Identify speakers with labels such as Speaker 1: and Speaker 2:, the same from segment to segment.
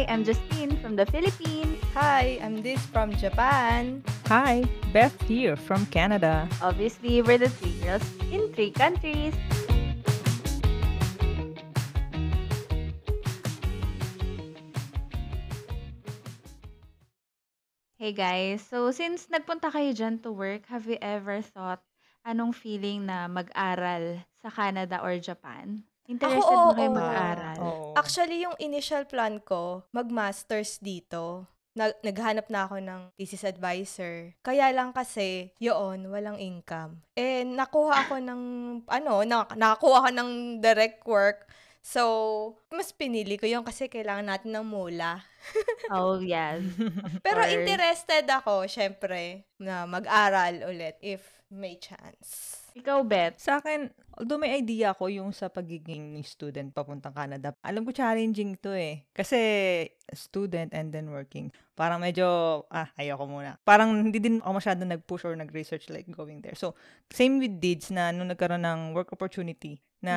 Speaker 1: Hi, I'm Justine from the Philippines.
Speaker 2: Hi, I'm Diz from Japan.
Speaker 3: Hi, Beth here from Canada.
Speaker 1: Obviously, we're the three girls in three countries. Hey guys, so since nagpunta kayo dyan to work, have you ever thought anong feeling na mag-aral sa Canada or Japan? Interested
Speaker 2: oo,
Speaker 1: ba kayo
Speaker 2: oo.
Speaker 1: mag-aral?
Speaker 3: Oo.
Speaker 2: Actually, yung initial plan ko, mag-masters dito. Nag- naghanap na ako ng thesis advisor. Kaya lang kasi, yun, walang income. Eh, nakuha ako ng, ano, na- nakakuha ako ng direct work. So, mas pinili ko yun kasi kailangan natin ng mula.
Speaker 1: Oh, yes.
Speaker 2: Pero interested ako, syempre, na mag-aral ulit if may chance.
Speaker 1: Ikaw, Beth.
Speaker 3: Sa akin, although may idea ko yung sa pagiging student papuntang Canada, alam ko challenging to eh. Kasi student and then working. Parang medyo, ah, ayoko muna. Parang hindi din ako masyado nag-push or nag-research like going there. So, same with Dids na nung nagkaroon ng work opportunity na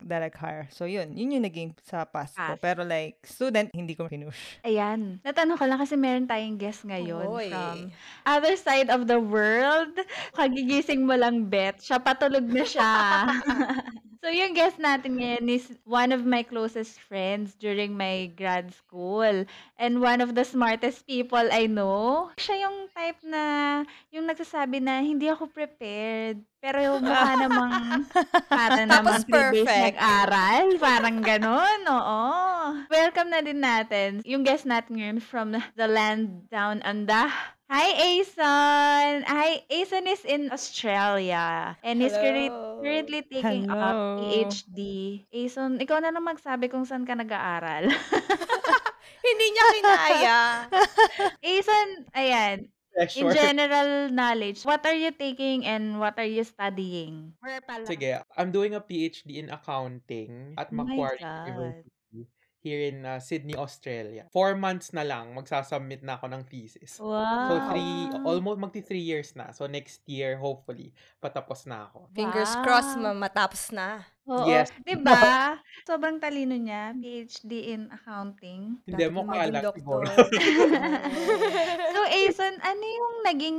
Speaker 3: direct hire. So, yun. Yun yung naging sa past ko. Pero like, student, hindi ko pinush.
Speaker 1: Ayan. Natanong ko lang kasi meron tayong guest ngayon
Speaker 2: Oy.
Speaker 1: from other side of the world. Kagigising mo lang, Beth. Siya patulog na siya. so, yung guest natin ngayon is one of my closest friends during my grad school. And one of the smartest people I know. Siya yung type na, yung nagsasabi na, hindi ako prepared. Pero yung mukha namang, para namang
Speaker 2: perfect.
Speaker 1: nag-aral. Parang ganon, oo. Welcome na din natin yung guest natin ngayon from the land down under. Hi, Ason! Hi, Ason is in Australia and he's
Speaker 2: Hello.
Speaker 1: currently taking up
Speaker 3: Hello.
Speaker 1: PhD. Ason, ikaw na lang magsabi kung saan ka nag-aaral.
Speaker 2: Hindi niya kinaya.
Speaker 1: Ason, ayan, in
Speaker 4: Pressure.
Speaker 1: general knowledge, what are you taking and what are you studying? Where pala?
Speaker 4: Sige, I'm doing a PhD in accounting at
Speaker 1: Oh
Speaker 4: Macquarie. University here in uh, Sydney, Australia. Four months na lang, magsasubmit na ako ng thesis.
Speaker 1: Wow.
Speaker 4: So, three, almost magti three years na. So, next year, hopefully, patapos na ako.
Speaker 2: Fingers
Speaker 1: Wow.
Speaker 2: crossed, ma- matapos na.
Speaker 1: Oo.
Speaker 4: Yes.
Speaker 1: 'Di ba? Sobrang talino niya, PhD in accounting.
Speaker 4: Hindi mo kala
Speaker 1: so, Ason, ano yung naging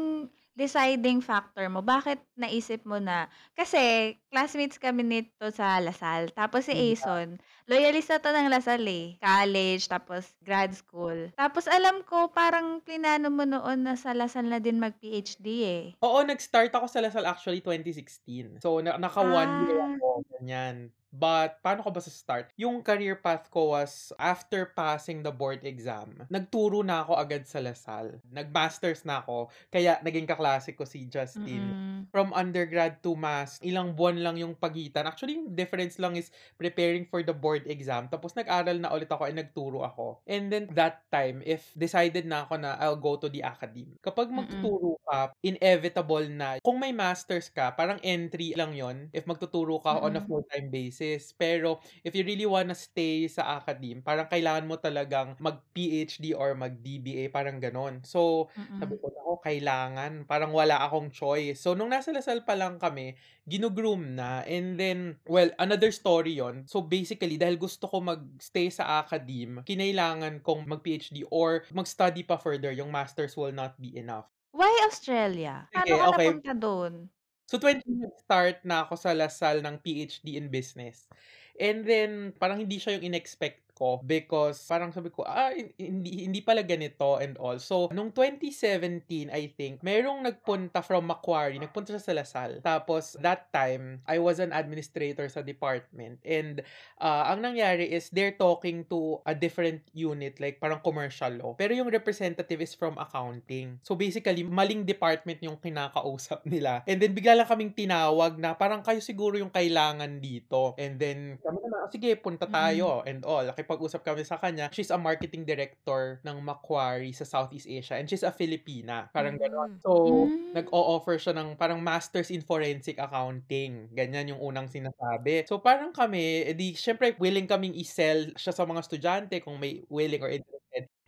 Speaker 1: deciding factor mo? Bakit naisip mo na? Kasi, classmates kami nito sa Lasal. Tapos si
Speaker 4: Mm.
Speaker 1: Ason, loyalista to ng Lasal eh. College, tapos grad school. Tapos alam ko, parang plinano mo noon na sa Lasal na din mag-PhD eh.
Speaker 4: Oo, nag-start ako sa Lasal actually 2016. So, na- naka one year
Speaker 1: Ah.
Speaker 4: ako, ganyan. But, paano ko ba sa start? Yung career path ko was, after passing the board exam, nagturo na ako agad sa Lasal. Nag-masters na ako, kaya naging kaklase ko si Justin.
Speaker 1: Mm-mm.
Speaker 4: From undergrad to mass, ilang buwan lang yung pagitan. Actually, yung difference lang is preparing for the board exam. Tapos nag-aral na ulit ako and nagturo ako. And then that time, if decided na ako na I'll go to the academy. Kapag magtuturo ka, inevitable na. Kung may masters ka, parang entry lang yon if magtuturo ka on a full-time basis. Pero if you really wanna stay sa academe, parang kailangan mo talagang mag-PhD or mag-DBA, parang ganon. So, sabi
Speaker 1: Mm-mm.
Speaker 4: ko, ako, kailangan. Parang wala akong choice. So, nung nasa Lasal pa lang kami, ginugroom na. And then, well, another story yon So, basically, dahil gusto ko mag-stay sa academe, kinailangan kong mag-PhD or mag-study pa further. Yung master's will not be enough.
Speaker 1: Why Australia? Paano
Speaker 4: Sige,
Speaker 1: ka
Speaker 4: okay.
Speaker 1: napunta doon?
Speaker 4: So, 20 start na ako sa Lasal ng PhD in business. And then, parang hindi siya yung in-expect ko because parang sabi ko, ah, hindi, hindi pala ganito and all. So, nung 2017, I think, merong nagpunta from Macquarie, nagpunta siya sa Lasal. Tapos, that time, I was an administrator sa department. And, uh, ang nangyari is, they're talking to a different unit, like parang commercial law. Pero yung representative is from accounting. So, basically, maling department yung kinakausap nila. And then, bigla lang kaming tinawag na parang kayo siguro yung kailangan dito. And then, kami naman, "Ah, sige, punta tayo and all. Nakipag-usap kami sa kanya. She's a marketing director ng Macquarie sa Southeast Asia and she's a Filipina. Parang gano'n. So,
Speaker 1: Mm.
Speaker 4: nag-o-offer siya ng parang Masters in Forensic Accounting. Ganyan yung unang sinasabi. So, parang kami, edi, syempre, willing kaming i-sell siya sa mga estudyante kung may willing or interested.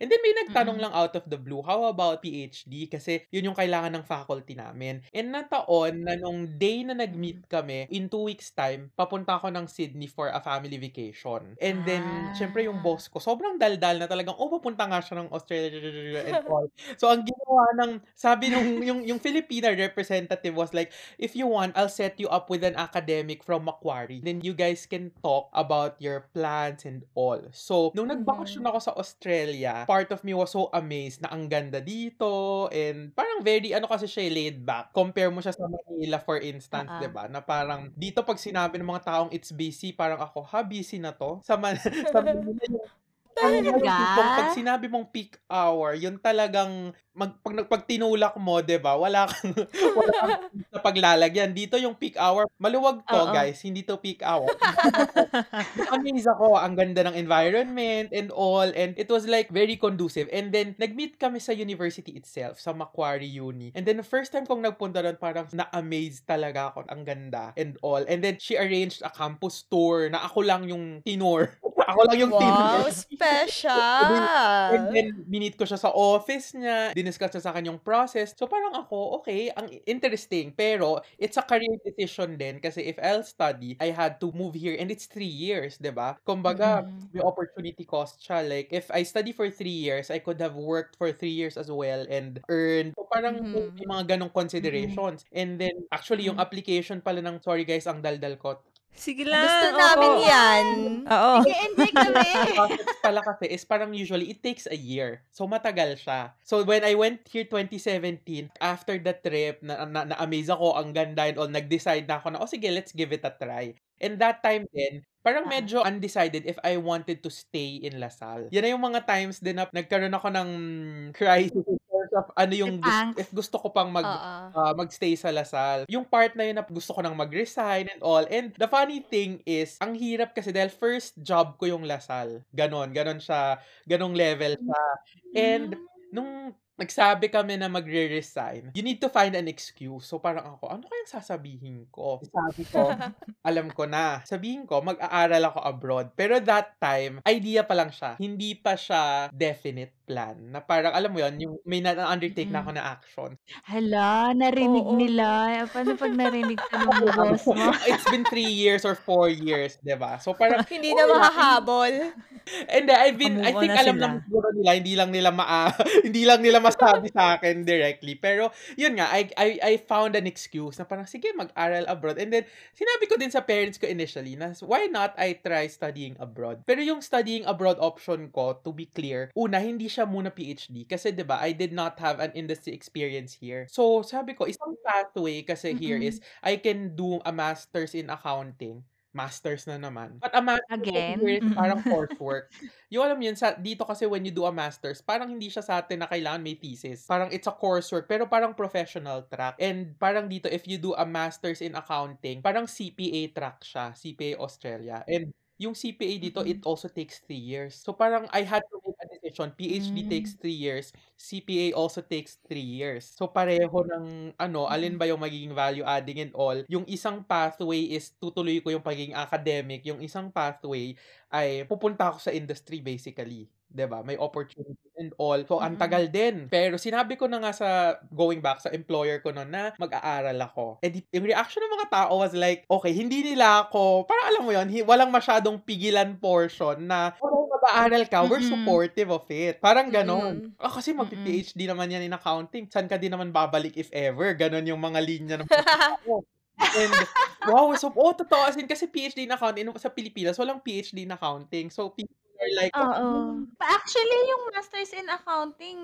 Speaker 4: And then may nagtanong
Speaker 1: Mm.
Speaker 4: lang out of the blue, how about PhD? Kasi yun yung kailangan ng faculty namin. And nataon na nung day na nag-meet kami, in two weeks time, papunta ako ng Sydney for a family vacation. And then, syempre yung
Speaker 1: Ah.
Speaker 4: boss ko, sobrang daldal na talagang, oh, papunta nga siya ng Australia and all. So, ang ginawa ng, sabi nung, yung, yung Filipina representative was like, if you want, I'll set you up with an academic from Macquarie. Then you guys can talk about your plans and all. So, nung nagbakasyon ako sa Australia, part of me was so amazed na ang ganda dito and parang very, ano kasi siya, laid back. Compare mo siya sa Manila, for instance,
Speaker 1: Oo.
Speaker 4: 'di ba Na parang, dito pag sinabi ng mga taong it's busy, parang ako, ha, busy na to? Sa, Man- sa Manila yung
Speaker 1: Talaga?
Speaker 4: pag sinabi mong peak hour, yun talagang mag, pag, pag tinulak mo, 'di ba Wala kang wala kang sa paglalagyan. Dito yung peak hour, maluwag to,
Speaker 1: Oo.
Speaker 4: guys. Hindi to peak hour. Amaze ako. Ang ganda ng environment and all. And it was like very conducive. And then, nag-meet kami sa university itself, sa Macquarie Uni. And then, the first time kong nagpunta doon, parang na-amaze talaga ako. Ang ganda and all. And then, she arranged a campus tour na ako lang yung tinor. Ako lang yung tinor.
Speaker 2: Wow, special!
Speaker 4: And then, minit ko siya sa office niya, diniscuss niya sa akin yung process. So, parang ako, okay, ang interesting. Pero, it's a career decision din kasi if I'll study, I had to move here and it's three years, 'di ba Kumbaga,
Speaker 1: Mm.
Speaker 4: may opportunity cost siya. Like, if I study for three years, I could have worked for three years as well and earned. So, parang may,
Speaker 2: Mhm.
Speaker 4: may mga ganong considerations. And then, actually, yung
Speaker 1: Mm.
Speaker 4: application pala ng, sorry guys, ang daldal ko.
Speaker 3: Sige lang.
Speaker 2: Gusto
Speaker 3: oo.
Speaker 2: namin yan.
Speaker 3: Oo.
Speaker 1: Nag-enjoy kami.
Speaker 4: process pala kasi is parang usually it takes a year. So matagal siya. So when I went here 2017, after the trip, na, na, na-amaze ako, ang ganda and all, nag-decide na ako na, oh sige, let's give it a try. And that time din, parang
Speaker 1: Ah.
Speaker 4: medyo undecided if I wanted to stay in Lasal. Yan na yung mga times din na nagkaroon ako ng crisis in terms of ano yung,
Speaker 1: angst.
Speaker 4: if gusto ko pang mag, uh, magstay sa Lasal. Yung part na yun na gusto ko nang mag-resign and all. And the funny thing is, ang hirap kasi dahil first job ko yung Lasal. Ganon, ganon siya, ganong level siya. And nung nagsabi kami na magre-resign, you need to find an excuse. So parang ako, ano kayang sasabihin ko? Sabi ko, alam ko na. Sabihin ko, mag-aaral ako abroad. Pero that time, idea pa lang siya. Hindi pa siya definite plan. Na parang, alam mo yon yung may na-undertake na ako na action.
Speaker 1: Hala, narinig
Speaker 2: Oo.
Speaker 1: nila. Paano pag narinig ka ng boss mo?
Speaker 4: It's been three years or four years, 'di ba? So parang
Speaker 2: Hindi na makahabol.
Speaker 4: and then I've been I
Speaker 3: Move on
Speaker 4: think
Speaker 3: na
Speaker 4: alam
Speaker 3: sila.
Speaker 4: naman siguro nila hindi lang nila ma hindi lang nila masabi sa akin directly. Pero yun nga I I I found an excuse na parang sige mag-aral abroad. And then sinabi ko din sa parents ko initially na why not I try studying abroad. Pero yung studying abroad option ko to be clear, una hindi siya muna PhD kasi 'di ba I did not have an industry experience here. So sabi ko isang pathway kasi here
Speaker 1: Mm-mm.
Speaker 4: is I can do a master's in accounting. Masters na naman. But a master's
Speaker 1: Again?
Speaker 4: is
Speaker 3: Mm-mm.
Speaker 4: parang coursework. yung alam yun, sa, dito kasi when you do a master's, parang hindi siya sa atin na kailangan may thesis. Parang it's a coursework, pero parang professional track. And parang dito, if you do a master's in accounting, parang CPA track siya, CPA Australia. And yung CPA dito,
Speaker 1: Mm-mm.
Speaker 4: it also takes three years. So parang I had to decision. PhD
Speaker 1: Mm.
Speaker 4: takes three years. CPA also takes three years. So pareho ng ano, alin ba yung magiging value adding and all. Yung isang pathway is tutuloy ko yung pagiging academic. Yung isang pathway ay pupunta ako sa industry basically. 'Di ba? May opportunity and all. So, ang
Speaker 1: Mm-mm.
Speaker 4: tagal din. Pero sinabi ko na nga sa going back sa employer ko noon na mag-aaral ako. Eh, di, yung reaction ng mga tao was like, okay, hindi nila ako, parang alam mo yon walang masyadong pigilan portion na, okay, mag-aaral ka, we're
Speaker 1: Mm-mm.
Speaker 4: supportive of it. Parang ganon.
Speaker 2: Mm-mm.
Speaker 4: Ah, kasi mag-PhD naman yan in accounting. Saan ka din naman babalik if ever? Ganon yung mga linya ng. And, wow, so, oh, totoo. As in, kasi PhD in accounting, sa Pilipinas, walang PhD in accounting. So, people are like,
Speaker 1: Oo. Pa- Actually, yung Masters in Accounting,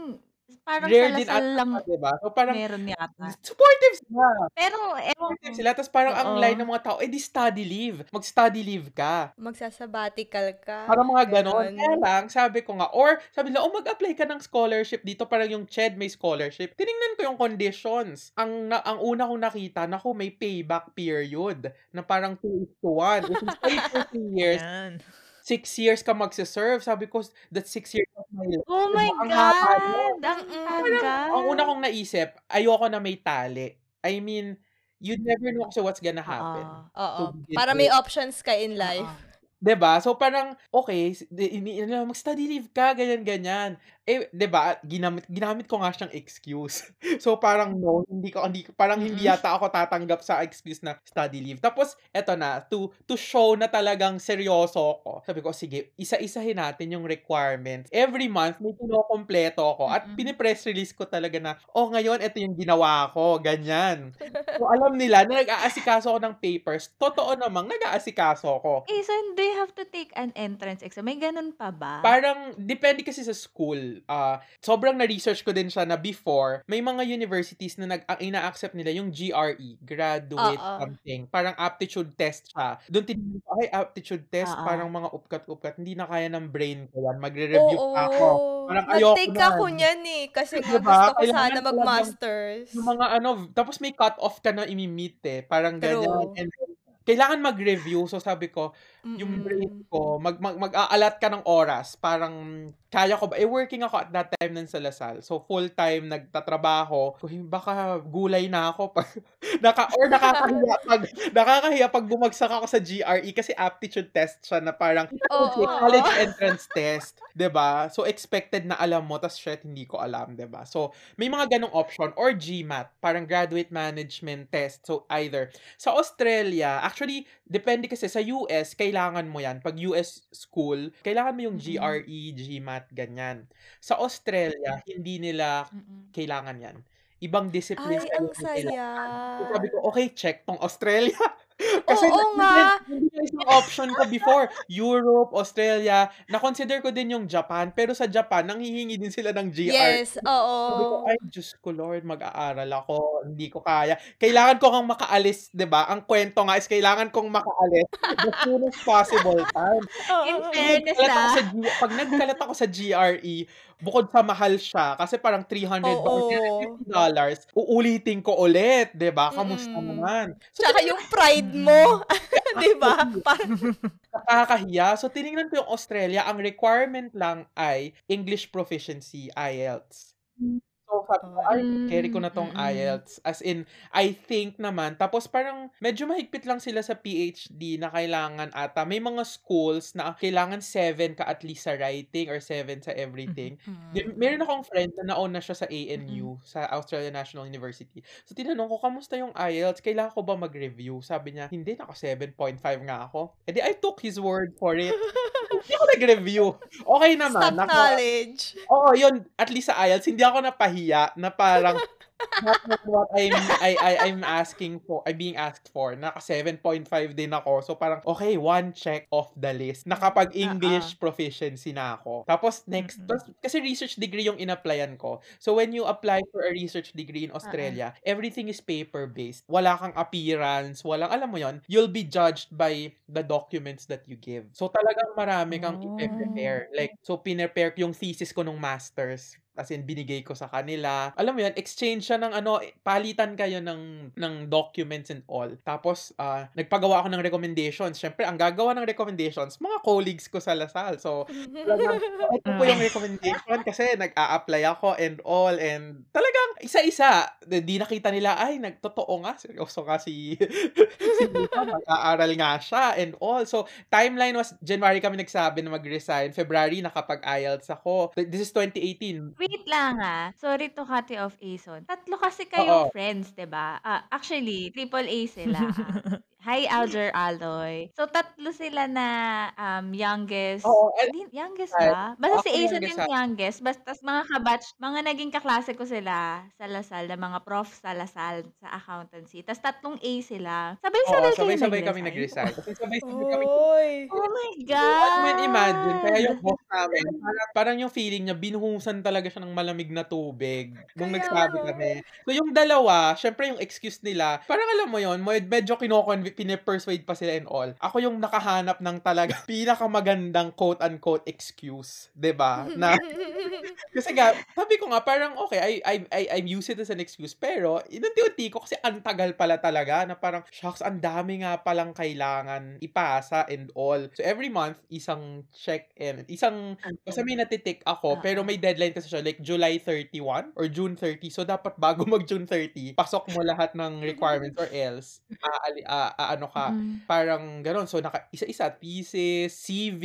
Speaker 1: parang
Speaker 4: rare
Speaker 1: sa
Speaker 4: din
Speaker 1: Lasal
Speaker 4: ata,
Speaker 1: lang
Speaker 4: diba? So, parang,
Speaker 1: meron yata.
Speaker 4: supportive sila.
Speaker 1: Pero, ewan
Speaker 4: Supportive sila. Tapos parang ang
Speaker 1: Oo.
Speaker 4: line ng mga tao, eh di study leave. Mag-study leave ka.
Speaker 2: Magsasabbatical ka.
Speaker 4: Parang mga ganon. Kaya lang, sabi ko nga, or sabi nila, oh, mag-apply ka ng scholarship dito. Parang yung CHED may scholarship. Tiningnan ko yung conditions. Ang, na, ang una kong nakita, naku, may payback period na parang 2 is to 1. If you stay for 3 years,
Speaker 3: Yan.
Speaker 4: 6 years ka magsiserve. Sabi ko, that's 6 years of my life.
Speaker 1: Oh my
Speaker 4: Ang haba nun.
Speaker 1: God! Ang tagal.
Speaker 4: Ang una kong naisip, ayoko na may tali. I mean, you never know kasi what's gonna happen.
Speaker 1: Oo.
Speaker 4: To begin
Speaker 2: Para may options ka in life.
Speaker 1: Oo.
Speaker 4: 'Di ba? So parang okay, ini- ano, mag-study leave ka, ganyan ganyan. Eh, 'di ba, ginamit ginamit ko nga siyang excuse. So, parang no, hindi ko hindi parang hindi
Speaker 1: Mm.
Speaker 4: yata ako tatanggap sa excuse na study leave. Tapos eto na, to to show na talagang seryoso ako, sabi ko, "Sige, isa-isahin natin yung requirements." Every month may kinokumpleto ako at
Speaker 1: Mm.
Speaker 4: pini-press release ko talaga na, "Oh, ngayon eto yung ginawa ko." Ganyan. So, alam nila na nag-aasikaso ako ng papers, totoo namang nag-aasikaso ako.
Speaker 1: Eh, so do you have to take an entrance exam? May ganun pa ba?
Speaker 4: Parang depende kasi sa school. Ah, sobrang na-research ko din siya na before, may mga universities na nag ang ina-accept nila yung GRE, graduate
Speaker 2: Oo.
Speaker 4: something. Parang aptitude test siya. Doon tinignan ko, ay aptitude test,
Speaker 1: Oo.
Speaker 4: parang mga upkat-upkat, hindi na kaya ng brain ko yan. Magre-review
Speaker 2: Oo.
Speaker 4: pa ako. Parang ayoko
Speaker 2: Nag-take ako niyan eh. Kasi
Speaker 4: Diba?
Speaker 2: gusto ko sana mag-masters.
Speaker 4: Yung mga ano, tapos may cut-off ka na imi-meet eh. Parang ganyan.
Speaker 2: True.
Speaker 4: And then, kailangan mag-review. So sabi ko, yung
Speaker 2: Mm-mm.
Speaker 4: brain ko, mag, mag, mag-aalat ka ng oras. Parang, kaya ko ba? Eh, working ako at that time ng sa Lasal. So, full-time, nagtatrabaho. Baka gulay na ako. Pag, naka, or nakakahiya pag, nakakahiya pag bumagsak ako sa GRE kasi aptitude test siya na parang,
Speaker 2: Oo.
Speaker 4: college entrance test. ba So, expected na alam mo, tas shit, hindi ko alam, ba So, may mga ganong option. Or GMAT, parang graduate management test. So, either. Sa Australia, actually, depende kasi sa US, kailangan mo yan. Pag US school, kailangan mo yung. GRE, GMAT, ganyan. Sa Australia, hindi nila kailangan yan. Ibang discipline
Speaker 2: Ay, ang saya.
Speaker 4: So, sabi ko, okay, check tong Australia. Kasi
Speaker 2: Oo
Speaker 4: yun-
Speaker 2: nga.
Speaker 4: yun yung option ko before. Europe, Australia. Na-consider ko din yung Japan. Pero sa Japan, nanghihingi din sila ng GR.
Speaker 2: Yes,
Speaker 4: Sabi ko,
Speaker 2: oo.
Speaker 4: ay, Diyos ko Lord, mag-aaral ako. Hindi ko kaya. Kailangan ko kang makaalis, di ba? Ang kwento nga is kailangan kong makaalis the soonest possible time.
Speaker 1: In
Speaker 2: Oo.
Speaker 1: fairness ah.
Speaker 4: sa, G- pag nagkalat ako sa GRE, bukod sa mahal siya, kasi parang 300
Speaker 2: Oo.
Speaker 4: dollars, uulitin ko ulit, di ba? Kamusta
Speaker 2: Mm-mm.
Speaker 4: naman? So,
Speaker 2: Tsaka yung pride mo. Di ba? Parang,
Speaker 4: nakakahiya. So, tinignan ko yung Australia, ang requirement lang ay English proficiency, IELTS. So, sabi ko, ay, carry ko na tong. IELTS. As in, I think naman. Tapos, parang, medyo mahigpit lang sila sa PhD na kailangan ata. May mga schools na kailangan 7 ka at least sa writing or 7 sa everything. Di-
Speaker 1: Mm.
Speaker 4: Meron akong friend na nauna siya sa ANU, sa Australian National University. So, tinanong ko, kamusta yung IELTS? Kailangan ko ba mag-review? Sabi niya, hindi, naka 7.5 nga ako. E di, I took his word for it. hindi ako nag-review. Okay naman.
Speaker 2: stock
Speaker 4: Naka,
Speaker 2: knowledge.
Speaker 4: Oo, yun. At least sa IELTS, hindi ako napahiya na parang not what- what I'm, I, I, I'm asking for, I'm being asked for. Naka 7.5 din ako. So parang, okay, one check off the list. Nakapag-English proficiency na ako. Tapos next, tas- kasi research degree yung in-applyan ko. So when you apply for a research degree in Australia, everything is paper-based. Wala kang appearance, walang, alam mo yon you'll be judged by the documents that you give. So talagang marami kang
Speaker 3: Oh.
Speaker 4: i-prepare. Like, so pinrepare yung thesis ko nung masters. As in, binigay ko sa kanila. Alam mo yun, exchange siya ng ano, palitan kayo ng, ng documents and all. Tapos, ah, nagpagawa ako ng recommendations. Siyempre, ang gagawa ng recommendations, mga colleagues ko sa Lasal. So, talagang, ito po yung recommendation kasi nag-a-apply ako and all. And talagang, isa-isa, di nakita nila, ay, nagtotoo nga. Seryoso nga si, mag-aaral nga siya and all. So, timeline was, January kami nagsabi na mag-resign. February, nakapag-IELTS ako. This is 2018.
Speaker 1: Wait lang ah. Sorry to cut you off, Ason. Tatlo kasi kayong
Speaker 4: Oo.
Speaker 1: friends, 'di ba? Ah, actually, triple A sila. Hi, Alger Alloy. So, tatlo sila na um, youngest.
Speaker 4: Oo, eh,
Speaker 1: Hindi, youngest ba? Basta si
Speaker 4: youngest
Speaker 1: yung
Speaker 4: sa-
Speaker 1: youngest. Basta mga kabatch, mga naging kaklase ko sila sa Lasal, na mga prof sa Lasal sa accountancy. Tapos tatlong A sila. Sabay-sabay kayo
Speaker 4: sabay-sabay kami
Speaker 1: nag-resign.
Speaker 4: sabay-sabay kami.
Speaker 1: Oh my
Speaker 4: I
Speaker 1: God!
Speaker 4: mean, imagine, kaya yung boss namin, parang, parang yung feeling niya, binuhusan talaga siya ng malamig na tubig nung
Speaker 2: Kaya
Speaker 4: nagsabi kami. So, yung dalawa, syempre yung excuse nila, parang alam mo yon med- medyo kinoconvict, pinipersuade pa sila and all. Ako yung nakahanap ng talaga pinakamagandang quote-unquote excuse, 'di ba Na, kasi nga, sabi ko nga, parang okay, I, I, I, I use it as an excuse, pero inunti-unti ko kasi ang tagal pala talaga na parang, shucks, ang dami nga palang kailangan ipasa and all. So, every month, isang check-in, isang, basta may natitik ako,
Speaker 1: Ah,
Speaker 4: pero may deadline kasi siya, like July 31 or June 30. So, dapat bago mag June 30, pasok mo lahat ng requirements or else, aali, ah, ano ka,
Speaker 1: Mm.
Speaker 4: parang ganon. So, naka, isa-isa, thesis, CV,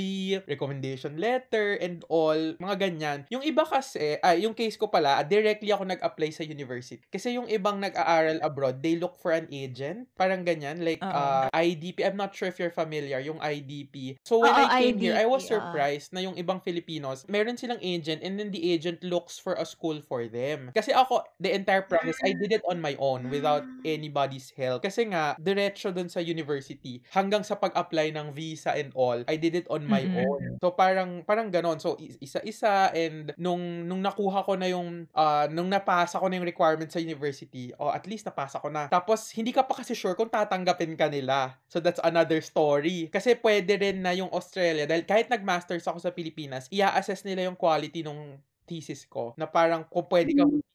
Speaker 4: recommendation letter, and all, mga ganyan. Yung iba kasi, ay, yung case ko pala, directly ako nag-apply sa university. Kasi yung ibang nag-aaral abroad, they look for an agent. Parang ganyan, like uh, IDP. I'm not sure if you're familiar, yung IDP. So, when
Speaker 1: Oo,
Speaker 4: I came here, I was
Speaker 1: IDP,
Speaker 4: surprised na yung ibang Filipinos, meron silang agent and then the agent looks for a school for them. Kasi ako, the entire process, I did it on my own without anybody's help. Kasi nga, diretso dun sa university, hanggang sa pag-apply ng visa and all, I did it on my
Speaker 3: Mhm.
Speaker 4: own. So, parang, parang ganon. So, is- isa-isa and nung, nung nakuha ko na yung, ah, nung napasa ko na yung requirement sa university, o at least napasa ko na. Tapos, hindi ka pa kasi sure kung tatanggapin ka nila. So, that's another story. Kasi pwede rin na yung Australia, dahil kahit nag-masters ako sa Pilipinas, i-assess nila yung quality ng thesis ko na parang kung pwede ka mag-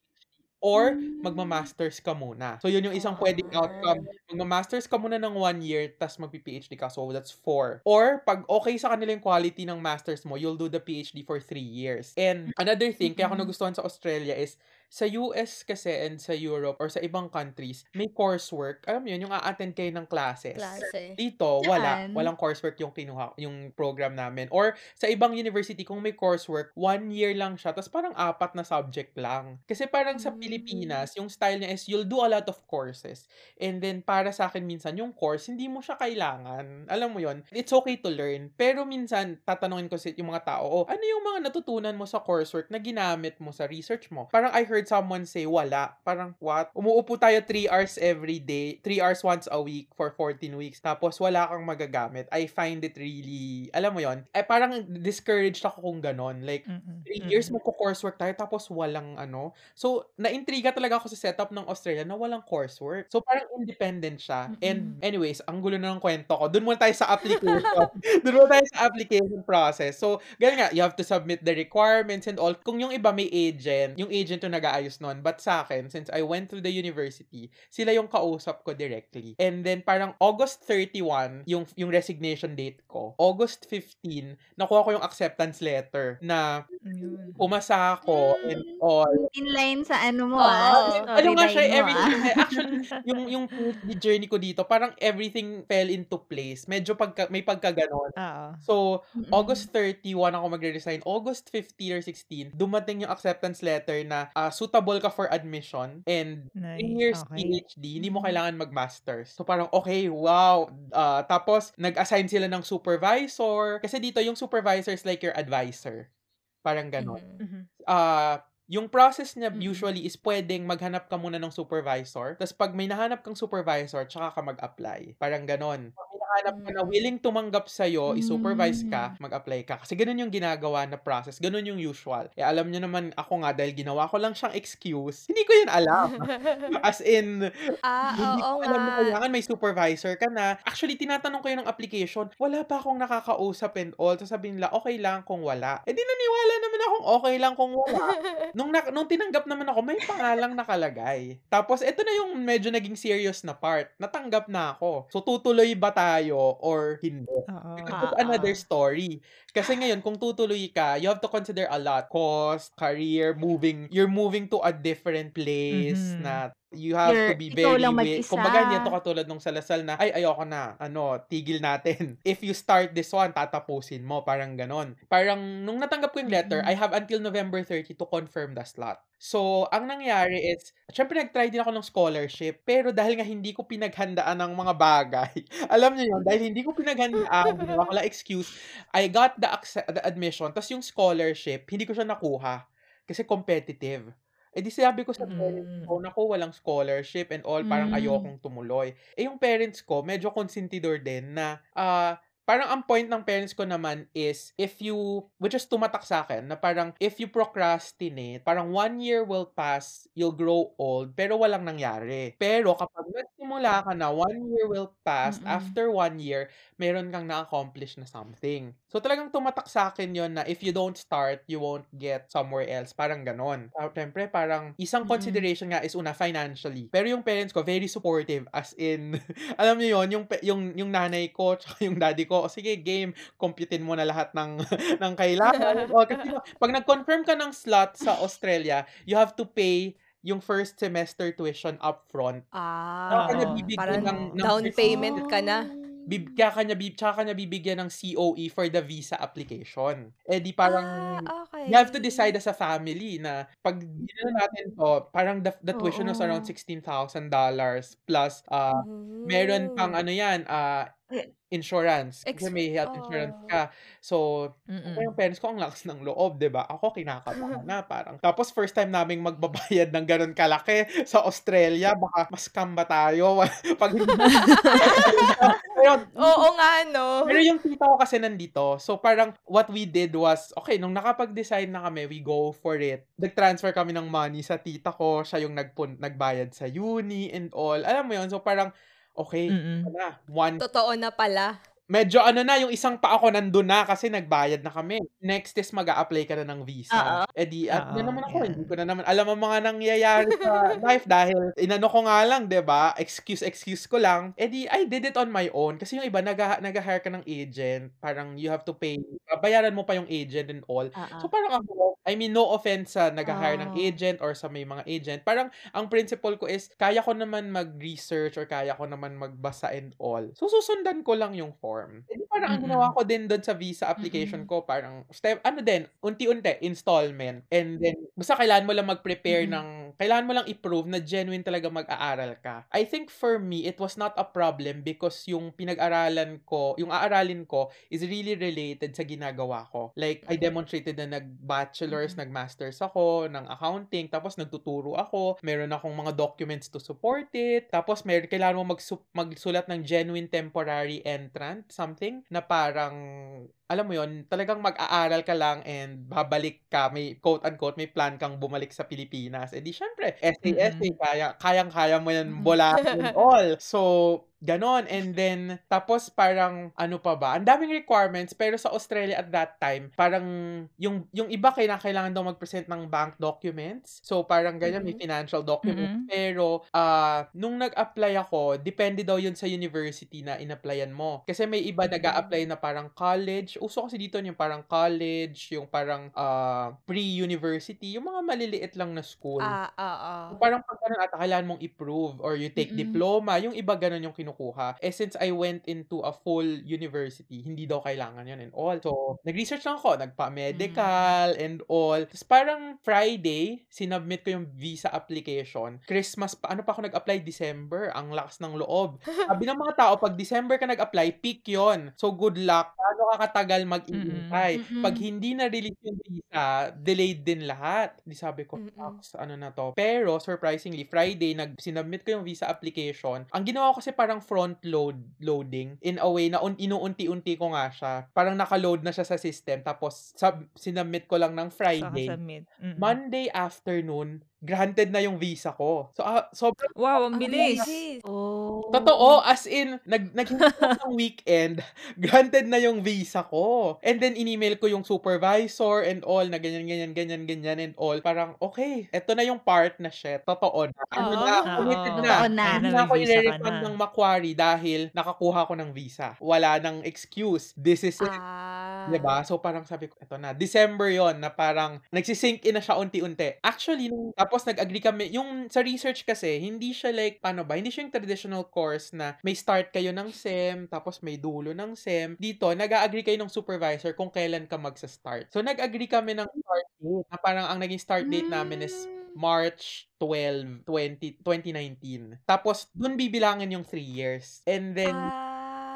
Speaker 4: or magma-masters ka muna. So, yun yung isang pwedeng outcome. Magma-masters ka muna ng one year, tas magpi-PhD ka. So, that's four. Or, pag okay sa kanila yung quality ng masters mo, you'll do the PhD for three years. And another thing, kaya ako nagustuhan sa Australia is, sa US kasi and sa Europe or sa ibang countries, may coursework. Alam mo yun, yung a-attend kayo ng classes.
Speaker 2: Klase.
Speaker 4: Dito, wala.
Speaker 1: Saan?
Speaker 4: Walang coursework yung kinuha, yung program namin. Or sa ibang university, kung may coursework, one year lang siya, tapos parang apat na subject lang. Kasi parang sa
Speaker 1: Mm.
Speaker 4: Pilipinas, yung style niya is you'll do a lot of courses. And then para sa akin minsan, yung course, hindi mo siya kailangan. Alam mo yon It's okay to learn. Pero minsan, tatanungin ko yung mga tao, oh, ano yung mga natutunan mo sa coursework na ginamit mo sa research mo? Parang I heard someone say, wala. Parang, what? Umuupo tayo 3 hours every day, 3 hours once a week for 14 weeks, tapos wala kang magagamit. I find it really, alam mo yon eh parang discouraged ako kung ganon. Like,
Speaker 3: Mm-mm.
Speaker 4: 3 years magko-coursework tayo tapos walang ano. So, naintriga talaga ako sa setup ng Australia na walang coursework. So, parang independent siya. And anyways, ang gulo na ng kwento ko. Doon muna tayo sa application. Doon muna tayo sa application process. So, ganyan nga, you have to submit the requirements and all. Kung yung iba may agent, yung agent yung nag-aayos nun. But sa akin, since I went through the university, sila yung kausap ko directly. And then, parang August 31, yung, yung resignation date ko. August 15, nakuha ko yung acceptance letter na
Speaker 3: Yun.
Speaker 4: umasa ako and all.
Speaker 1: Inline sa ano mo,
Speaker 2: Oo.
Speaker 1: ah.
Speaker 4: ano nga siya, everything,
Speaker 1: ah.
Speaker 4: actually, yung, yung journey ko dito, parang everything fell into place. Medyo pagka, may pagkaganon.
Speaker 3: Oo.
Speaker 4: So. August 31 ako magre-resign. August 15 or 16, dumating yung acceptance letter na ah, suitable ka for admission and
Speaker 3: Nice.
Speaker 4: in years
Speaker 3: Okay.
Speaker 4: PhD, hindi mo kailangan mag-masters. So parang, okay, wow. Ah, tapos, nag-assign sila ng supervisor. Kasi dito, yung supervisor is like your advisor. Parang ganon.
Speaker 2: Mhm.
Speaker 3: Mhm.
Speaker 4: Ah, yung process niya
Speaker 1: Mm.
Speaker 4: usually is pwedeng maghanap ka muna ng supervisor. Tapos pag may nahanap kang supervisor, tsaka ka mag-apply. Parang ganon. Pag may nahanap ka na willing tumanggap sa'yo, i-supervise ka, mag-apply ka. Kasi ganun yung ginagawa na process. Ganun yung usual. Eh, alam nyo naman ako nga, dahil ginawa ko lang siyang excuse, hindi ko yun alam. As in,
Speaker 2: ah,
Speaker 4: hindi
Speaker 2: oo
Speaker 4: ko alam na
Speaker 2: nga.
Speaker 4: kailangan may supervisor ka na. Actually, tinatanong ko yun ng application, wala pa akong nakakausap and all. Tapos sabihin nila, okay lang kung wala. Eh di naniwala naman akong okay lang kung wala. nung, na, nung tinanggap naman ako, may pangalang nakalagay. Tapos, ito na yung medyo naging serious na part. Natanggap na ako. So, tutuloy ba tayo or hindi? That's
Speaker 2: Ah,
Speaker 4: another
Speaker 2: ah.
Speaker 4: story. Kasi ngayon, kung tutuloy ka, you have to consider a lot. Cost, career, moving. You're moving to a different place
Speaker 3: Mhm.
Speaker 4: na you have to
Speaker 1: You're-
Speaker 4: be
Speaker 1: ikaw
Speaker 4: very
Speaker 1: lang mag-isa.
Speaker 4: Kumbaga, hindi ito katulad nung salasal na, ay, ayoko na. Ano, tigil natin. If you start this one, tatapusin mo. Parang ganon. Parang, nung natanggap ko yung letter,
Speaker 1: Mhm.
Speaker 4: I have until November 30 to confirm the slot. So, ang nangyari is, syempre nag-try din ako ng scholarship, pero dahil nga hindi ko pinaghandaan ng mga bagay, alam niyo yun, dahil hindi ko pinaghandaan, lang excuse, I got the, the admission, tas yung scholarship, hindi ko siya nakuha. Kasi competitive. Eh di sabi ko sa
Speaker 3: Mm.
Speaker 4: parents ko, naku, walang scholarship and all, parang
Speaker 1: Mm.
Speaker 4: ayokong tumuloy. Eh yung parents ko, medyo konsentidor din na, ah, parang ang point ng parents ko naman is, if you, which is tumatak sa akin, na parang, if you procrastinate, parang one year will pass, you'll grow old, pero walang nangyari. Pero kapag nagsimula ka na, one year will pass,
Speaker 1: Mm-mm.
Speaker 4: after one year, meron kang na-accomplish na something. So talagang tumatak sa akin yon na if you don't start, you won't get somewhere else. Parang ganon. Uh, Siyempre, parang isang
Speaker 1: Mm-mm.
Speaker 4: consideration nga is una financially. Pero yung parents ko, very supportive. As in, alam niyo yon yung, yung, yung nanay ko, tsaka yung daddy ko, "O, sige, game, computein mo na lahat ng, ng kailangan. o, kasi pag nag-confirm ka ng slot sa Australia, you have to pay yung first semester tuition upfront.
Speaker 2: Ah,
Speaker 4: bibigyan
Speaker 2: parang
Speaker 4: ng, ng
Speaker 2: down payment ka na.
Speaker 4: Bib, kaya kanya, bib, tsaka kanya bibigyan ng COE for the visa application. Eh di parang
Speaker 2: ah, okay.
Speaker 4: you have to decide as a family na pag ginano natin to, parang the, the tuition was
Speaker 1: Oo.
Speaker 4: around $16,000 plus uh, meron pang ano yan, uh, insurance. Kasi
Speaker 2: Ex-
Speaker 4: may health insurance
Speaker 2: oh.
Speaker 4: ka. So,
Speaker 3: Mm-mm.
Speaker 4: ako yung parents ko, ang lakas ng loob, 'di ba Ako, kinakabahan na, parang. Tapos, first time naming magbabayad ng ganun kalaki sa Australia, baka mas ba tayo? Pag hindi Pero,
Speaker 2: Oo nga, no?
Speaker 4: pero yung tita ko kasi nandito. So parang what we did was, okay, nung nakapag-decide na kami, we go for it. Nag-transfer kami ng money sa tita ko. Siya yung nagpun nagbayad sa uni and all. Alam mo yun? So parang, okay,
Speaker 3: Mm-mm.
Speaker 4: na, one
Speaker 2: Totoo na pala.
Speaker 4: Medyo ano na, yung isang pa ako nandun na kasi nagbayad na kami. Next is mag apply ka na ng visa.
Speaker 1: Oo.
Speaker 4: Eh di, at yun naman ako,
Speaker 3: yan.
Speaker 4: hindi ko na naman alam ang mga nangyayari sa life dahil inano ko nga lang, 'di ba Excuse, excuse ko lang. Eh di, I did it on my own. Kasi yung iba, nag- nag-hire ka ng agent. Parang you have to pay, bayaran mo pa yung agent and all.
Speaker 1: Oo.
Speaker 4: So parang ako, I mean, no offense sa nag-hire ng
Speaker 1: Oh.
Speaker 4: agent or sa may mga agent. Parang ang principle ko is, kaya ko naman mag-research or kaya ko naman magbasa and all. So susundan ko lang yung form. Eh, di parang ang
Speaker 3: Mm-mm.
Speaker 4: ginawa ko din doon sa visa application ko, parang step, ano din, unti-unti, installment. And then, basta kailangan mo lang mag-prepare
Speaker 3: Mm-mm.
Speaker 4: ng, kailangan mo lang i-prove na genuine talaga mag-aaral ka. I think for me, it was not a problem because yung pinag-aralan ko, yung aaralin ko is really related sa ginagawa ko. Like, I demonstrated na nag-bachelor's, nag-master's ako ng accounting, tapos nagtuturo ako, meron akong mga documents to support it, tapos meron, kailangan mo magsu- magsulat ng genuine temporary entrant, something, na parang, alam mo yon talagang mag-aaral ka lang and babalik ka, may quote-unquote, may plan kang bumalik sa Pilipinas. Eh di, syempre, essay,
Speaker 3: Mm-mm.
Speaker 4: essay, kaya, kayang-kaya mo yan bola and all. So, ganon. And then, tapos parang, ano pa ba? Ang daming requirements, pero sa Australia at that time, parang, yung, yung iba kailangan daw mag-present ng bank documents. So, parang ganyan, may
Speaker 2: Mhm.
Speaker 4: financial documents.
Speaker 3: Mhm.
Speaker 4: Pero, ah nung nag-apply ako, depende daw yun sa university na in-applyan mo. Kasi may iba nag apply na parang college. Uso kasi dito yung parang college, yung parang ah, pre-university, yung mga maliliit lang na school.
Speaker 2: Ah, oo.
Speaker 4: Parang pag ganun ata, kailangan mong i-prove or you take
Speaker 3: Mm-mm.
Speaker 4: diploma. Yung iba ganun yung kinukuha. Eh, since I went into a full university, hindi daw kailangan yun and all. So, nag-research lang ako, nagpa-medical and all. Tapos parang Friday, sinubmit ko yung visa application. Christmas pa, ano pa ako nag-apply? December. Ang lakas ng loob. Sabi ng mga tao, pag December ka nag-apply, peak yon So, good luck. Paano ka katagal mag-iintay?
Speaker 1: Mm-mm.
Speaker 4: Pag hindi na-release yung visa, delayed din lahat. Di sabi ko. "Shucks, ano na to. Pero, surprisingly, Friday, nag sinubmit ko yung visa application. Ang ginawa ko kasi parang front load loading in a way na un- inuunti-unti ko nga siya. Parang naka-load na siya sa system. Tapos, sub- sinubmit ko lang ng
Speaker 3: Saka
Speaker 4: Friday.
Speaker 3: submit. Mm-mm.
Speaker 4: Monday afternoon, granted na yung visa ko. So, ah, sobrang
Speaker 3: Wow, ang bilis.
Speaker 1: Oh.
Speaker 4: Totoo, as in, nag, naghintay ng weekend, granted na yung visa ko. And then, in-email ko yung supervisor and all, na ganyan, ganyan, ganyan, ganyan and all. Parang, okay, eto na yung part na shit. Totoo na. Ano na, committed na.
Speaker 1: Totoo na.
Speaker 4: Hindi
Speaker 3: na,
Speaker 4: na ako i-refund ng Macquarie dahil nakakuha ko ng visa. Wala nang excuse. This is it.
Speaker 2: Ah.
Speaker 4: 'Di ba? So parang sabi ko, eto na. December 'yon na parang nagsisink in na siya unti-unti. Actually, nung, tapos nag-agree kami, yung sa research kasi, hindi siya like, paano ba? Hindi siya yung traditional course na may start kayo ng SEM, tapos may dulo ng SEM. Dito, nag-agree kayo ng supervisor kung kailan ka magsa-start. So nag-agree kami ng start date, na parang ang naging start date namin is March 12, 20, 2019. Tapos, dun bibilangin yung 3 years. And then,
Speaker 2: Ah,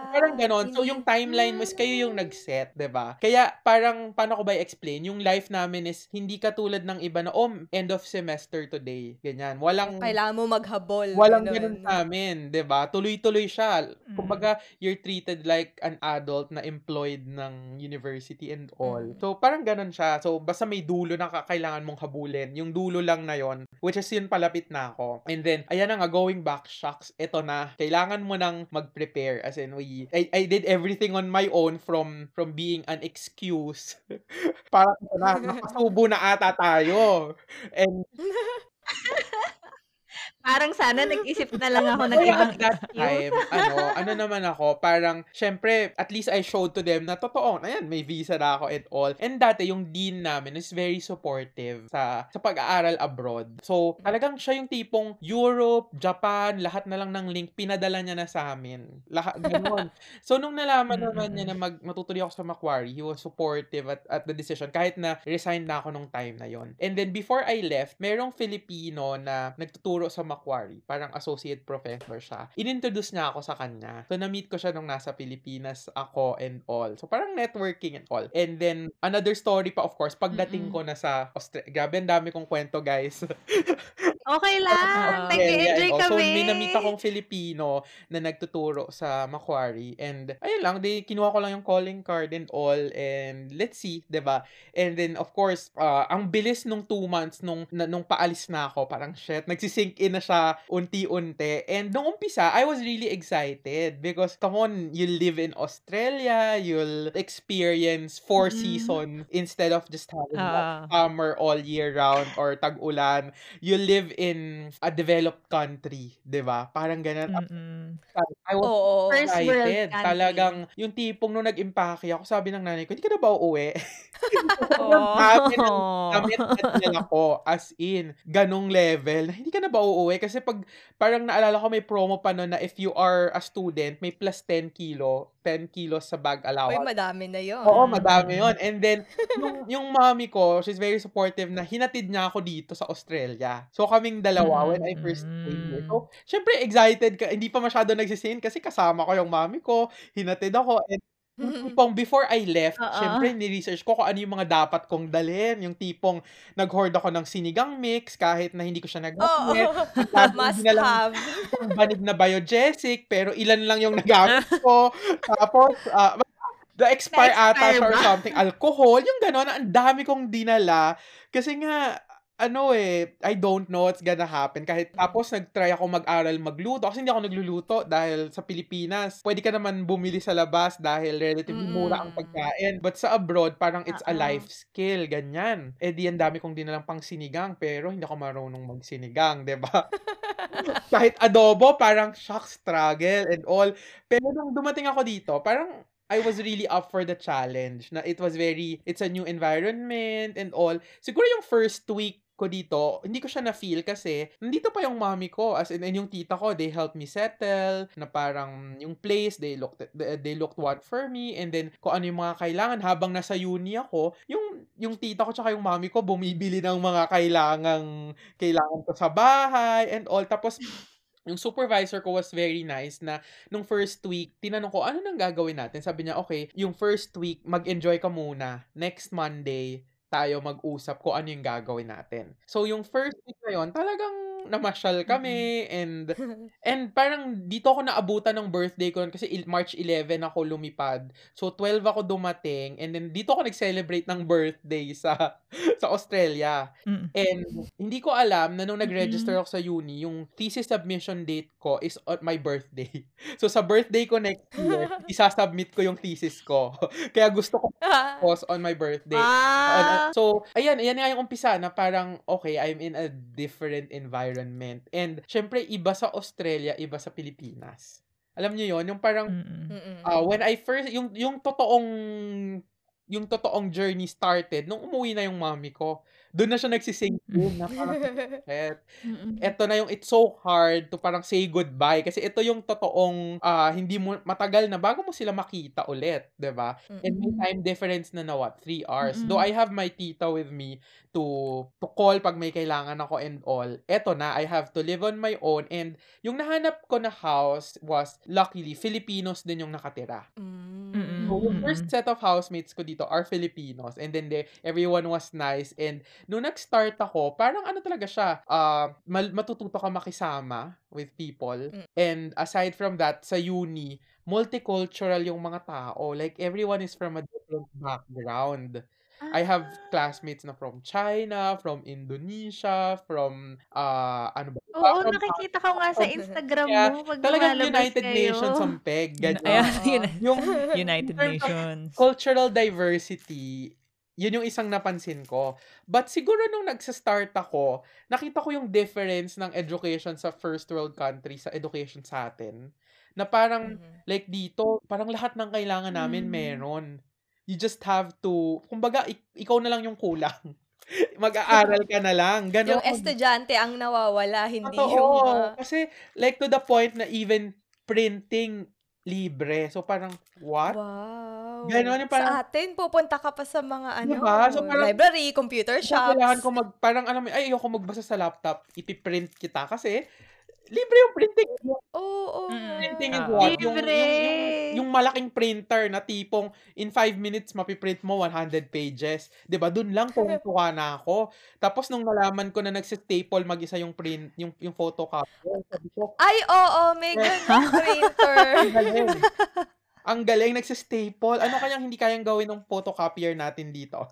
Speaker 4: Parang ganon. So, yung timeline mo is kayo yung nag-set, ba? Kaya, parang, paano ko ba i-explain? Yung life namin is hindi katulad ng iba na, oh, end of semester today. Ganyan. Walang,
Speaker 2: Kailangan mo maghabol.
Speaker 4: walang ganun
Speaker 2: ganun.
Speaker 4: sa amin, 'di ba? Tuloy-tuloy siya.
Speaker 3: Mm.
Speaker 4: Kumbaga, you're treated like an adult na employed ng university and all.
Speaker 2: Mm.
Speaker 4: So, parang ganun siya. So, basta may dulo na ka- kailangan mong habulin. Yung dulo lang na yon which is yun palapit na ako. And then, ayan na nga, going back, shocks, eto na. Kailangan mo nang mag-prepare. As in, we, I, I did everything on my own from from being an excuse. Parang na, nakasubo na ata tayo. And
Speaker 1: Parang sana nag-isip na lang ako ng ibang
Speaker 4: at that time, ano, ano naman ako, parang, syempre, at least I showed to them na totoo, ayan, may visa na ako and all. And dati, yung dean namin is very supportive sa, sa pag-aaral abroad. So, talagang siya yung tipong Europe, Japan, lahat na lang ng link, pinadala niya na sa amin. Lahat, ganun. so, nung nalaman naman niya na mag, matutuloy ako sa Macquarie, he was supportive at, at the decision, kahit na resign na ako nung time na yon. And then, before I left, merong Filipino na nagtuturo sa Macquarie, parang associate professor siya. Inintroduce niya ako sa kanya. So, na-meet ko siya nung nasa Pilipinas ako and all. So, parang networking and all. And then, another story pa, of course, pagdating
Speaker 1: Mm-mm.
Speaker 4: ko na sa Australia. Grabe, ang dami kong kwento, guys.
Speaker 1: Okay lang.
Speaker 3: Ah.
Speaker 1: Nag-enjoy
Speaker 4: and all. So,
Speaker 1: kami.
Speaker 4: may na-meet akong Filipino na nagtuturo sa Macquarie. And, ayun lang, di, kinuha ko lang yung calling card and all. And, let's see, ba And then, of course, uh, ang bilis nung two months nung, na, nung paalis na ako. Parang, shit, nagsisink in na siya unti-unti. And, nung umpisa, I was really excited. Because, come on, you'll live in Australia, you'll experience four
Speaker 1: Mm.
Speaker 4: season instead of just having that summer all year round or tag-ulan. You live in a developed country, 'di ba? Parang ganun.
Speaker 3: Mm-mm.
Speaker 4: I was
Speaker 2: Oo.
Speaker 1: First world
Speaker 4: excited.
Speaker 1: country.
Speaker 4: Talagang yung tipong nung nag-impake ako, sabi ng nanay ko, hindi ka na ba uuwi?
Speaker 3: Oh.
Speaker 4: Dami ng damit na dinala ko. As in, ganong level. na Hindi ka na ba uuwi? Kasi pag, parang naalala ko may promo pa noon na if you are a student, may plus 10 kilo, 10 kilos sa bag
Speaker 2: Uy,
Speaker 4: allowance.
Speaker 2: madami na yun.
Speaker 4: Oo, madami yon And then, yung, yung mommy ko, she's very supportive na hinatid niya ako dito sa Australia. So, kaming dalawa when I first came here. So, syempre, excited ka. Hindi pa masyado nagsisin kasi kasama ko yung mommy ko. Hinatid ako. And yung tipong before I left,
Speaker 1: Oo.
Speaker 4: syempre, ni-research ko kung ano yung mga dapat kong dalhin. Yung tipong nag-hoard ako ng sinigang mix kahit na hindi ko siya
Speaker 2: Oo.
Speaker 4: nagamit. Lagi
Speaker 2: Must
Speaker 4: na lang
Speaker 2: have.
Speaker 4: isang banig na biogesic, pero ilan lang yung nagamit ko. Tapos, ah, the expire ata or something. Alcohol, yung gano'n, ang dami kong dinala. Kasi nga, ano eh, I don't know what's gonna happen. Kahit tapos nag-try ako mag-aral magluto. Kasi hindi ako nagluluto dahil sa Pilipinas, pwede ka naman bumili sa labas dahil relatively mura ang
Speaker 2: Mm.
Speaker 4: pagkain. But sa abroad, parang it's a life skill, ganyan. Eh di, ang dami kong dinalang pang sinigang, pero hindi ako marunong magsinigang, 'di ba? Kahit adobo, parang shock struggle and all. Pero nung dumating ako dito, parang I was really up for the challenge. Na it was very, it's a new environment and all. Siguro yung first week ko dito, hindi ko siya na-feel kasi nandito pa yung mommy ko as in and yung tita ko, they helped me settle na parang yung place, they looked they, looked one for me and then kung ano yung mga kailangan habang nasa uni ako, yung yung tita ko tsaka yung mommy ko bumibili ng mga kailangang kailangan ko sa bahay and all tapos yung supervisor ko was very nice na nung first week, tinanong ko, ano nang gagawin natin? Sabi niya, okay, yung first week, mag-enjoy ka muna. Next Monday, tayo mag-usap kung ano yung gagawin natin. So, yung first week na yun, talagang namasyal kami and and parang dito ako naabutan ng birthday ko kasi March 11 ako lumipad. So 12 ako dumating and then dito ako nag-celebrate ng birthday sa sa Australia.
Speaker 3: Mm.
Speaker 4: And hindi ko alam na nung nag-register ako sa uni, yung thesis submission date ko is on my birthday. So sa birthday ko next year, isasubmit ko yung thesis ko. Kaya gusto ko pause on my birthday. On-
Speaker 1: Ah.
Speaker 4: So, ayan, ayan nga yung umpisa na parang, okay, I'm in a different environment. And, syempre, iba sa Australia, iba sa Pilipinas. Alam niyo yon yung parang,
Speaker 3: Mm-mm.
Speaker 4: Ah, when I first, yung, yung totoong, yung totoong journey started, nung umuwi na yung mami ko, doon na siya nagsisink in na parang, shit,
Speaker 1: Mm-mm.
Speaker 4: eto na yung it's so hard to parang say goodbye kasi ito yung totoong ah, hindi mo matagal na bago mo sila makita ulit, 'di ba? And may time difference na na what? 3 hours.
Speaker 1: Mm-mm.
Speaker 4: Though I have my tita with me to to call pag may kailangan ako and all. Eto na, I have to live on my own and yung nahanap ko na house was luckily Filipinos din yung nakatira.
Speaker 2: Mm.
Speaker 4: So,
Speaker 3: Mm-mm.
Speaker 4: first set of housemates ko dito are Filipinos. And then, they, everyone was nice. And, nung nag-start ako, parang ano talaga siya, uh, matututo ka makisama with people.
Speaker 2: Mm.
Speaker 4: And, aside from that, sa uni, multicultural yung mga tao. Like, everyone is from a different background. I have
Speaker 1: Ah.
Speaker 4: classmates na from China, from Indonesia, from, uh, ano ba?
Speaker 1: Oo,
Speaker 4: from
Speaker 1: nakikita ko nga sa Instagram
Speaker 4: Yeah,
Speaker 1: mo pag
Speaker 4: Talagang United
Speaker 1: kayo.
Speaker 4: Nations ang peg. Ganyan.
Speaker 3: Ayan,
Speaker 4: Yung
Speaker 3: United Nations.
Speaker 4: cultural diversity, Yun yung isang napansin ko. But siguro nung nagsa-start ako, nakita ko yung difference ng education sa first world country sa education sa atin. Na parang,
Speaker 2: Mhm.
Speaker 4: like dito, parang lahat ng kailangan namin
Speaker 1: Mm.
Speaker 4: meron. You just have to, kumbaga, ik- ikaw na lang yung kulang. Mag-aaral ka na lang. Ganon.
Speaker 2: Yung estudyante ang nawawala, hindi
Speaker 4: Totoo.
Speaker 2: yung mga...
Speaker 4: Kasi, like, to the point na even printing libre. So, parang, what?
Speaker 2: Wow.
Speaker 4: Ganon yung parang-
Speaker 2: Sa atin, pupunta ka pa sa mga ano,
Speaker 4: Diba? So, parang-
Speaker 2: library, computer shops.
Speaker 4: kailangan ko mag, parang alam mo, ay, ayoko magbasa sa laptop, ipiprint kita kasi libre yung printing. Yung
Speaker 2: Oo, oo.
Speaker 3: Mm.
Speaker 4: printing is
Speaker 3: Ah.
Speaker 4: what? Yung,
Speaker 1: Libre.
Speaker 4: yung, yung, yung malaking printer na tipong in 5 minutes mapiprint mo 100 pages. 'Di ba Doon lang tuwa na ako. Tapos nung nalaman ko na nagsi-staple mag-isa yung print, yung, yung photocopy, ko,
Speaker 2: Ay, oo, may ganun printer.
Speaker 4: ang galing. Ang galing, nagsi-staple. Ano kayang hindi kayang gawin ng photocopier natin dito?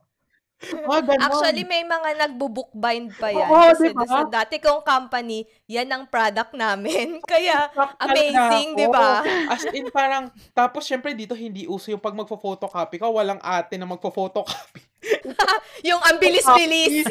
Speaker 4: Ganon.
Speaker 2: Actually, may mga nagbo-bookbind pa yan.
Speaker 4: Oo,
Speaker 2: kasi
Speaker 4: diba?
Speaker 2: sa dati kong company, yan ang product namin. Kaya, amazing, di ba?
Speaker 4: As in, parang, tapos syempre dito hindi uso yung pag magpo-photocopy ka, walang ate na magpo-photocopy.
Speaker 2: yung ang bilis-bilis.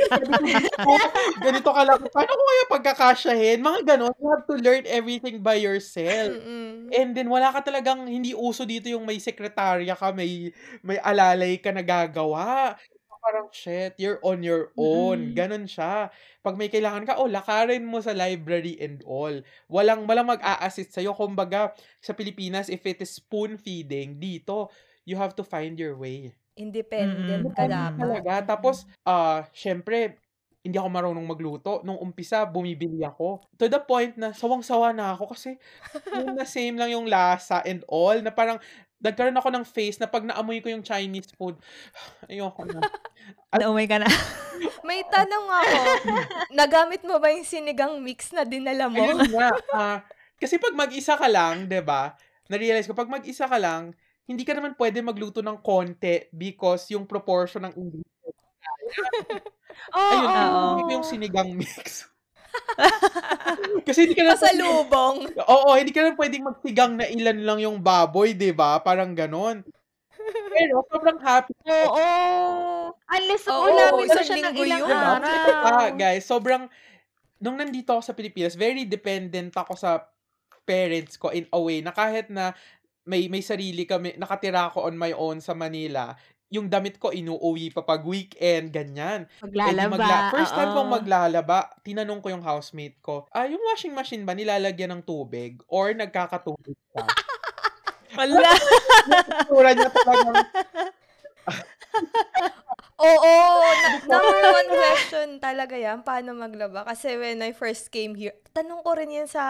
Speaker 4: Ganito ka lang. Paano ko kaya pagkakasyahin? Mga ganon. You have to learn everything by yourself.
Speaker 2: Mm-mm.
Speaker 4: And then, wala ka talagang, hindi uso dito yung may sekretarya ka, may, may alalay ka na gagawa. Parang, shit, you're on your own.
Speaker 1: Mm.
Speaker 4: Ganon siya. Pag may kailangan ka, oh, lakarin mo sa library and all. Walang, walang mag-a-assist sa'yo. Kumbaga, sa Pilipinas, if it is spoon feeding, dito, you have to find your way.
Speaker 2: Independent
Speaker 3: Mm-mm.
Speaker 2: ka dapat.
Speaker 4: talaga. Tapos, ah, syempre, hindi ako marunong magluto. Nung umpisa, bumibili ako. To the point na sawang-sawa na ako kasi yun na same lang yung lasa and all. Na parang, nagkaroon ako ng face na pag naamoy ko yung Chinese food, ayoko na.
Speaker 3: Naumay ka na.
Speaker 2: May tanong ako. Nagamit mo ba yung sinigang mix na dinala mo?
Speaker 4: Ayun nga. ah, kasi pag mag-isa ka lang, 'di ba? Na-realize ko, pag mag-isa ka lang, hindi ka naman pwede magluto ng konti because yung proportion ng ingredients.
Speaker 1: Oo.
Speaker 4: Ayun, ko yung sinigang mix. kasi hindi ka na
Speaker 2: Pasalubong.
Speaker 4: Oo, hindi ka na pwedeng magsigang na ilan lang yung baboy, 'di ba? Parang ganon. Pero sobrang happy
Speaker 1: Oo. Unless
Speaker 2: Oo,
Speaker 1: ulamin mo
Speaker 2: isang
Speaker 1: siya ng
Speaker 2: linggo
Speaker 1: ilang
Speaker 2: yun.
Speaker 1: araw.
Speaker 4: Ah, guys, sobrang nung nandito ako sa Pilipinas, very dependent ako sa parents ko in a way na kahit na may may sarili kami, nakatira ako on my own sa Manila, yung damit ko inuuwi pa pag weekend, ganyan.
Speaker 1: Maglalaba.
Speaker 4: magla- First time kong maglalaba, tinanong ko yung housemate ko, ah, yung washing machine ba nilalagyan ng tubig or nagkakatubig pa?
Speaker 3: Wala.
Speaker 4: Tura niya talagang,
Speaker 2: Oo, na- number one question talaga yan, paano maglaba? Kasi when I first came here, tanong ko rin yan sa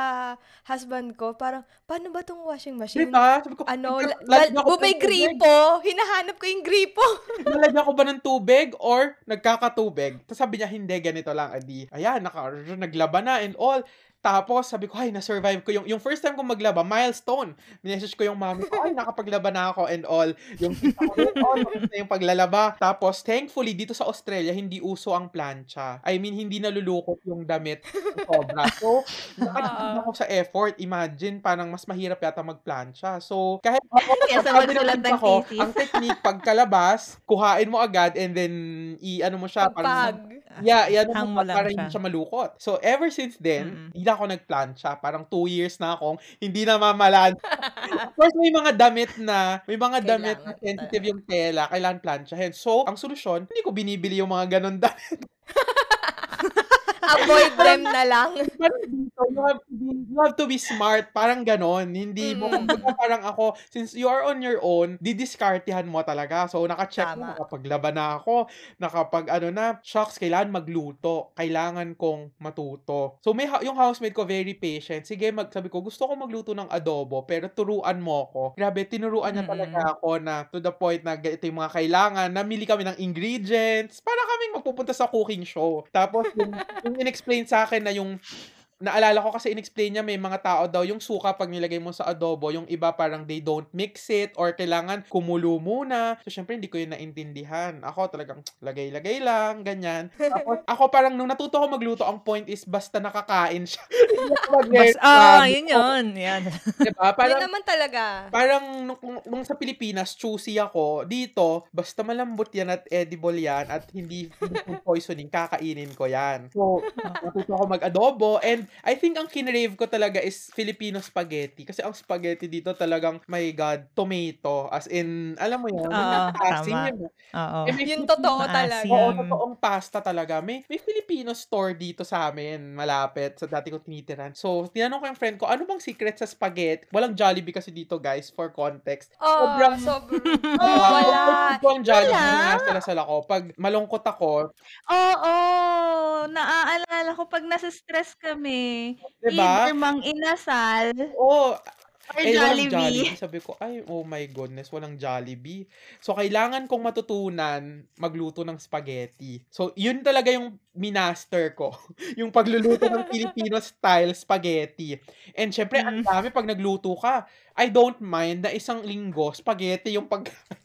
Speaker 2: husband ko, parang, paano ba tong washing machine?
Speaker 4: diba? Sabi ko,
Speaker 2: Ano, la-
Speaker 4: lalagyan
Speaker 2: la-
Speaker 4: ko
Speaker 2: bu-
Speaker 4: ba
Speaker 2: may gripo, hinahanap ko yung gripo.
Speaker 4: Nalagyan ko ba ng tubig or nagkakatubig? Tapos sabi niya, hindi, ganito lang, adi. Ayan, naka, naglaba na and all. Tapos, sabi ko, ay, na-survive ko. Yung, yung first time ko maglaba, milestone. Minessage ko yung mami ko, ay, nakapaglaba na ako and all. Yung tita ko, na yung paglalaba. Tapos, thankfully, dito sa Australia, hindi uso ang plancha. I mean, hindi nalulukot yung damit sobra. So, nakatipid ako sa effort. Imagine, parang mas mahirap yata magplancha. So, kahit ako, ng
Speaker 1: magsulat ng
Speaker 4: ko,
Speaker 1: thesis.
Speaker 4: ang technique, pagkalabas, kuhain mo agad and then, i-ano mo siya. parang-
Speaker 2: Pagpag.
Speaker 4: Yeah, yan mo
Speaker 3: lang
Speaker 4: para
Speaker 3: siya.
Speaker 4: hindi siya malukot. So, ever since then,
Speaker 3: Mm-mm.
Speaker 4: hindi na ako nagplancha. Parang two years na akong hindi na mamalan. of course, may mga damit na, may mga damit na
Speaker 2: Kailangan
Speaker 4: sensitive yung tela, kailangan planchahin. So, ang solusyon, hindi ko binibili yung mga ganun damit.
Speaker 2: Avoid them na lang.
Speaker 4: Dito, you have to be, you have to be smart. Parang ganon. Hindi mo,
Speaker 2: Mm.
Speaker 4: kumbaga parang ako, since you are on your own, didiskartihan mo talaga. So, naka-check mo,
Speaker 2: Tama.
Speaker 4: nakapaglaban na ako, nakapag ano na, shocks, kailangan magluto. Kailangan kong matuto. So, may, yung housemate ko, very patient. Sige, mag, sabi ko, gusto ko magluto ng adobo, pero turuan mo ako. Grabe, tinuruan niya
Speaker 3: Mm-mm.
Speaker 4: talaga ako na to the point na ito yung mga kailangan. Namili kami ng ingredients para kaming magpupunta sa cooking show. Tapos, yung, yung in-explain sa akin na yung naalala ko kasi inexplain niya may mga tao daw yung suka pag nilagay mo sa adobo, yung iba parang they don't mix it or kailangan kumulo muna. So, syempre, hindi ko yun naintindihan. Ako talagang lagay-lagay lang, ganyan. Tapos, ako parang nung natuto ko magluto, ang point is basta nakakain siya.
Speaker 3: Bas, ah, yun yun. Yan.
Speaker 4: diba?
Speaker 2: Yun
Speaker 4: Parang,
Speaker 2: naman talaga.
Speaker 4: parang nung, nung- nung sa Pilipinas, choosy ako. Dito, basta malambot yan at edible yan at hindi, hindi food poisoning, kakainin ko yan. So, natuto ako mag-adobo and I think ang kinrave ko talaga is Filipino spaghetti. Kasi ang spaghetti dito talagang, my God, tomato. As in, alam mo yan,
Speaker 3: Oo, tama.
Speaker 4: yun.
Speaker 3: Oo.
Speaker 4: Eh, may
Speaker 2: Yung totoo
Speaker 3: Maasim.
Speaker 2: talaga.
Speaker 4: Oo, totoong pasta talaga. May, may Filipino store dito sa amin, malapit, sa dati kong tinitiran. So, tinanong ko yung friend ko, ano bang secret sa spaghetti? Walang Jollibee kasi dito, guys, for context.
Speaker 2: Oh,
Speaker 4: Sobrang-
Speaker 2: sobrang...
Speaker 4: Oh,
Speaker 2: wala.
Speaker 4: Ito ang Jollibee
Speaker 1: Wala.
Speaker 4: na salasal ako. Pag malungkot ako,
Speaker 1: Oo, naaalala ko pag nasa stress kami.
Speaker 4: Diba?
Speaker 1: Either mang inasal
Speaker 4: Oh,
Speaker 1: or
Speaker 4: eh,
Speaker 1: Jollibee.
Speaker 4: Jollibee. Sabi ko, ay, oh my goodness, walang Jollibee. So, kailangan kong matutunan magluto ng spaghetti. So, yun talaga yung minaster ko. yung pagluluto ng Filipino-style spaghetti. And syempre, ang
Speaker 3: Mm.
Speaker 4: dami pag nagluto ka. I don't mind na isang linggo, spaghetti yung pag...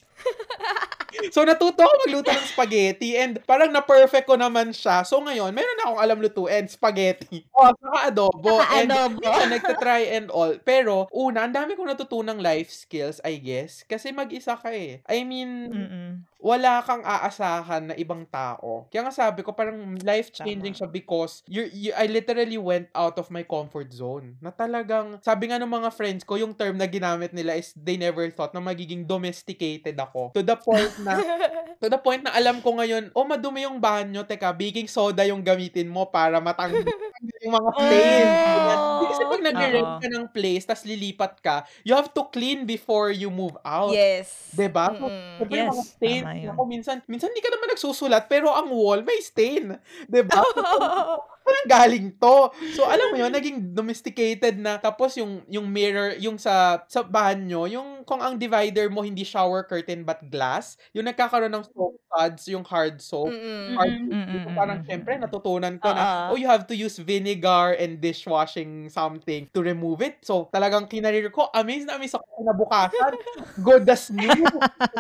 Speaker 4: So, natuto ako magluto ng spaghetti and parang na-perfect ko naman siya. So, ngayon, meron akong alam lutuin, spaghetti. O, saka adobo.
Speaker 1: Saka
Speaker 4: And
Speaker 1: adobo.
Speaker 4: minsan nagtatry and all. Pero, una, ang dami kong natutunang life skills, I guess. Kasi mag-isa ka eh. I mean,
Speaker 3: Mm-mm.
Speaker 4: Wala kang aasahan na ibang tao. Kaya nga sabi ko, parang life-changing siya because you, you, I literally went out of my comfort zone. Na talagang, sabi nga ng mga friends ko, yung term na ginamit nila is they never thought na magiging domesticated ako. To the point na, to the point na alam ko ngayon, oh, madumi yung banyo. Teka, baking soda yung gamitin mo para matanggal yung mga stains.
Speaker 1: Oh.
Speaker 4: Kasi pag nag-rent ka ng place, tas lilipat ka, you have to clean before you move out.
Speaker 2: yes.
Speaker 4: Diba? So, mga
Speaker 3: Yes, tama yun.
Speaker 4: ako minsan, minsan hindi ka naman nagsusulat, pero ang wall may stain. 'Di ba? Saan galing to? So, alam mo yun, naging domesticated na. Tapos, yung, yung mirror, yung sa, sa banyo, yung kung ang divider mo hindi shower curtain but glass, yung nagkakaroon ng soap suds, yung hard soap,
Speaker 2: Mm-mm.
Speaker 4: hard soap,
Speaker 3: Mm-mm,
Speaker 4: so parang syempre natutunan ko na,
Speaker 1: Oo.
Speaker 4: oh, you have to use vinegar and dishwashing something to remove it. So, talagang kinarir ko, amazed na amazed ako kinabukasan. Good as new.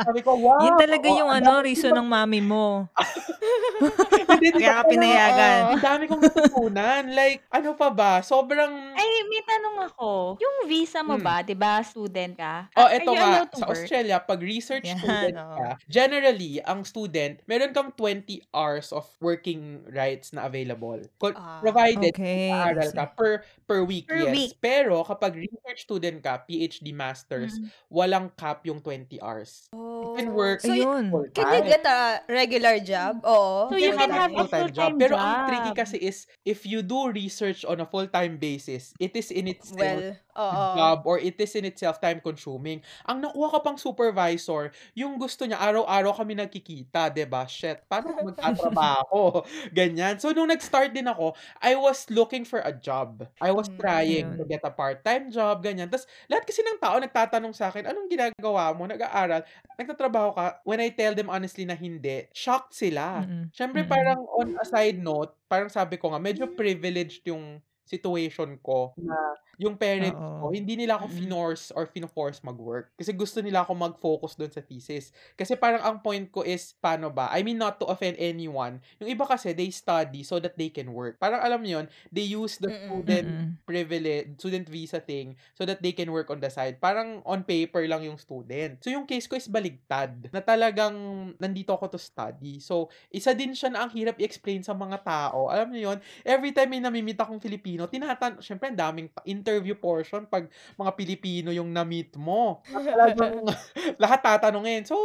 Speaker 4: Sabi ko, wow.
Speaker 3: Yun talaga
Speaker 4: oo,
Speaker 3: yung ano, reason ng mami mo. Kaya ka pinayagan.
Speaker 4: Ang dami kong natutunan. Like, ano pa ba? Sobrang...
Speaker 1: Ay, may tanong ako. Yung visa mo
Speaker 4: Hmm.
Speaker 1: ba, 'di ba, student ka?
Speaker 4: Oh, eto
Speaker 1: to
Speaker 4: sa
Speaker 1: work?
Speaker 4: Australia, pag research
Speaker 3: Yan,
Speaker 4: student
Speaker 3: oo.
Speaker 4: ka, generally, ang student, meron kang 20 hours of working rights na available.
Speaker 2: Ah,
Speaker 4: provided
Speaker 3: Okay.
Speaker 4: aaral ka per per week,
Speaker 1: Per
Speaker 4: yes.
Speaker 1: week.
Speaker 4: Pero kapag research student ka, PhD masters,
Speaker 1: Mm.
Speaker 4: walang cap yung 20 hours.
Speaker 2: Oh.
Speaker 4: You can work
Speaker 2: So, y-
Speaker 3: Ayun.
Speaker 4: full
Speaker 2: can you get a regular job? Oo.
Speaker 1: So, you
Speaker 4: can have
Speaker 1: a
Speaker 4: full-time
Speaker 1: full-time
Speaker 4: Pero ang
Speaker 1: job.
Speaker 4: tricky kasi is, if you do research on a full-time basis, it is in itself
Speaker 2: Well,
Speaker 4: job or it is in itself time consuming. Ang nakuha ka pang supervisor, yung gusto niya, araw-araw kami nagkikita, 'di ba Shit, paano magtatrabaho? Ganyan. So, nung nag-start din ako, I was looking for a job. I was
Speaker 2: Mm,
Speaker 4: trying to get a part-time job, ganyan. Tapos, lahat kasi ng tao nagtatanong sa akin, anong ginagawa mo? Nag-aaral? Nagtatrabaho ka? When I tell them honestly na hindi, shocked sila.
Speaker 3: Mm-mm.
Speaker 4: Siyempre,
Speaker 3: Mm-mm.
Speaker 4: parang on a side note, parang sabi ko nga, medyo privileged yung situation ko na yung parents ko,
Speaker 3: Oo.
Speaker 4: hindi nila ako
Speaker 1: Mm-mm.
Speaker 4: finorce or finoforce mag-work. Kasi gusto nila ako mag-focus doon sa thesis. Kasi parang ang point ko is, paano ba? I mean, not to offend anyone. Yung iba kasi, they study so that they can work. Parang alam niyo yun, they use the student
Speaker 3: Mm-mm.
Speaker 4: privilege, student visa thing so that they can work on the side. Parang on paper lang yung student. So yung case ko is baligtad na talagang nandito ako to study. So isa din siya na ang hirap i-explain sa mga tao. Alam niyo yun, every time may namimit akong Filipino, tinatan, syempre ang daming interview portion pag mga Pilipino yung na-meet mo. Talagang lahat tatanungin. So,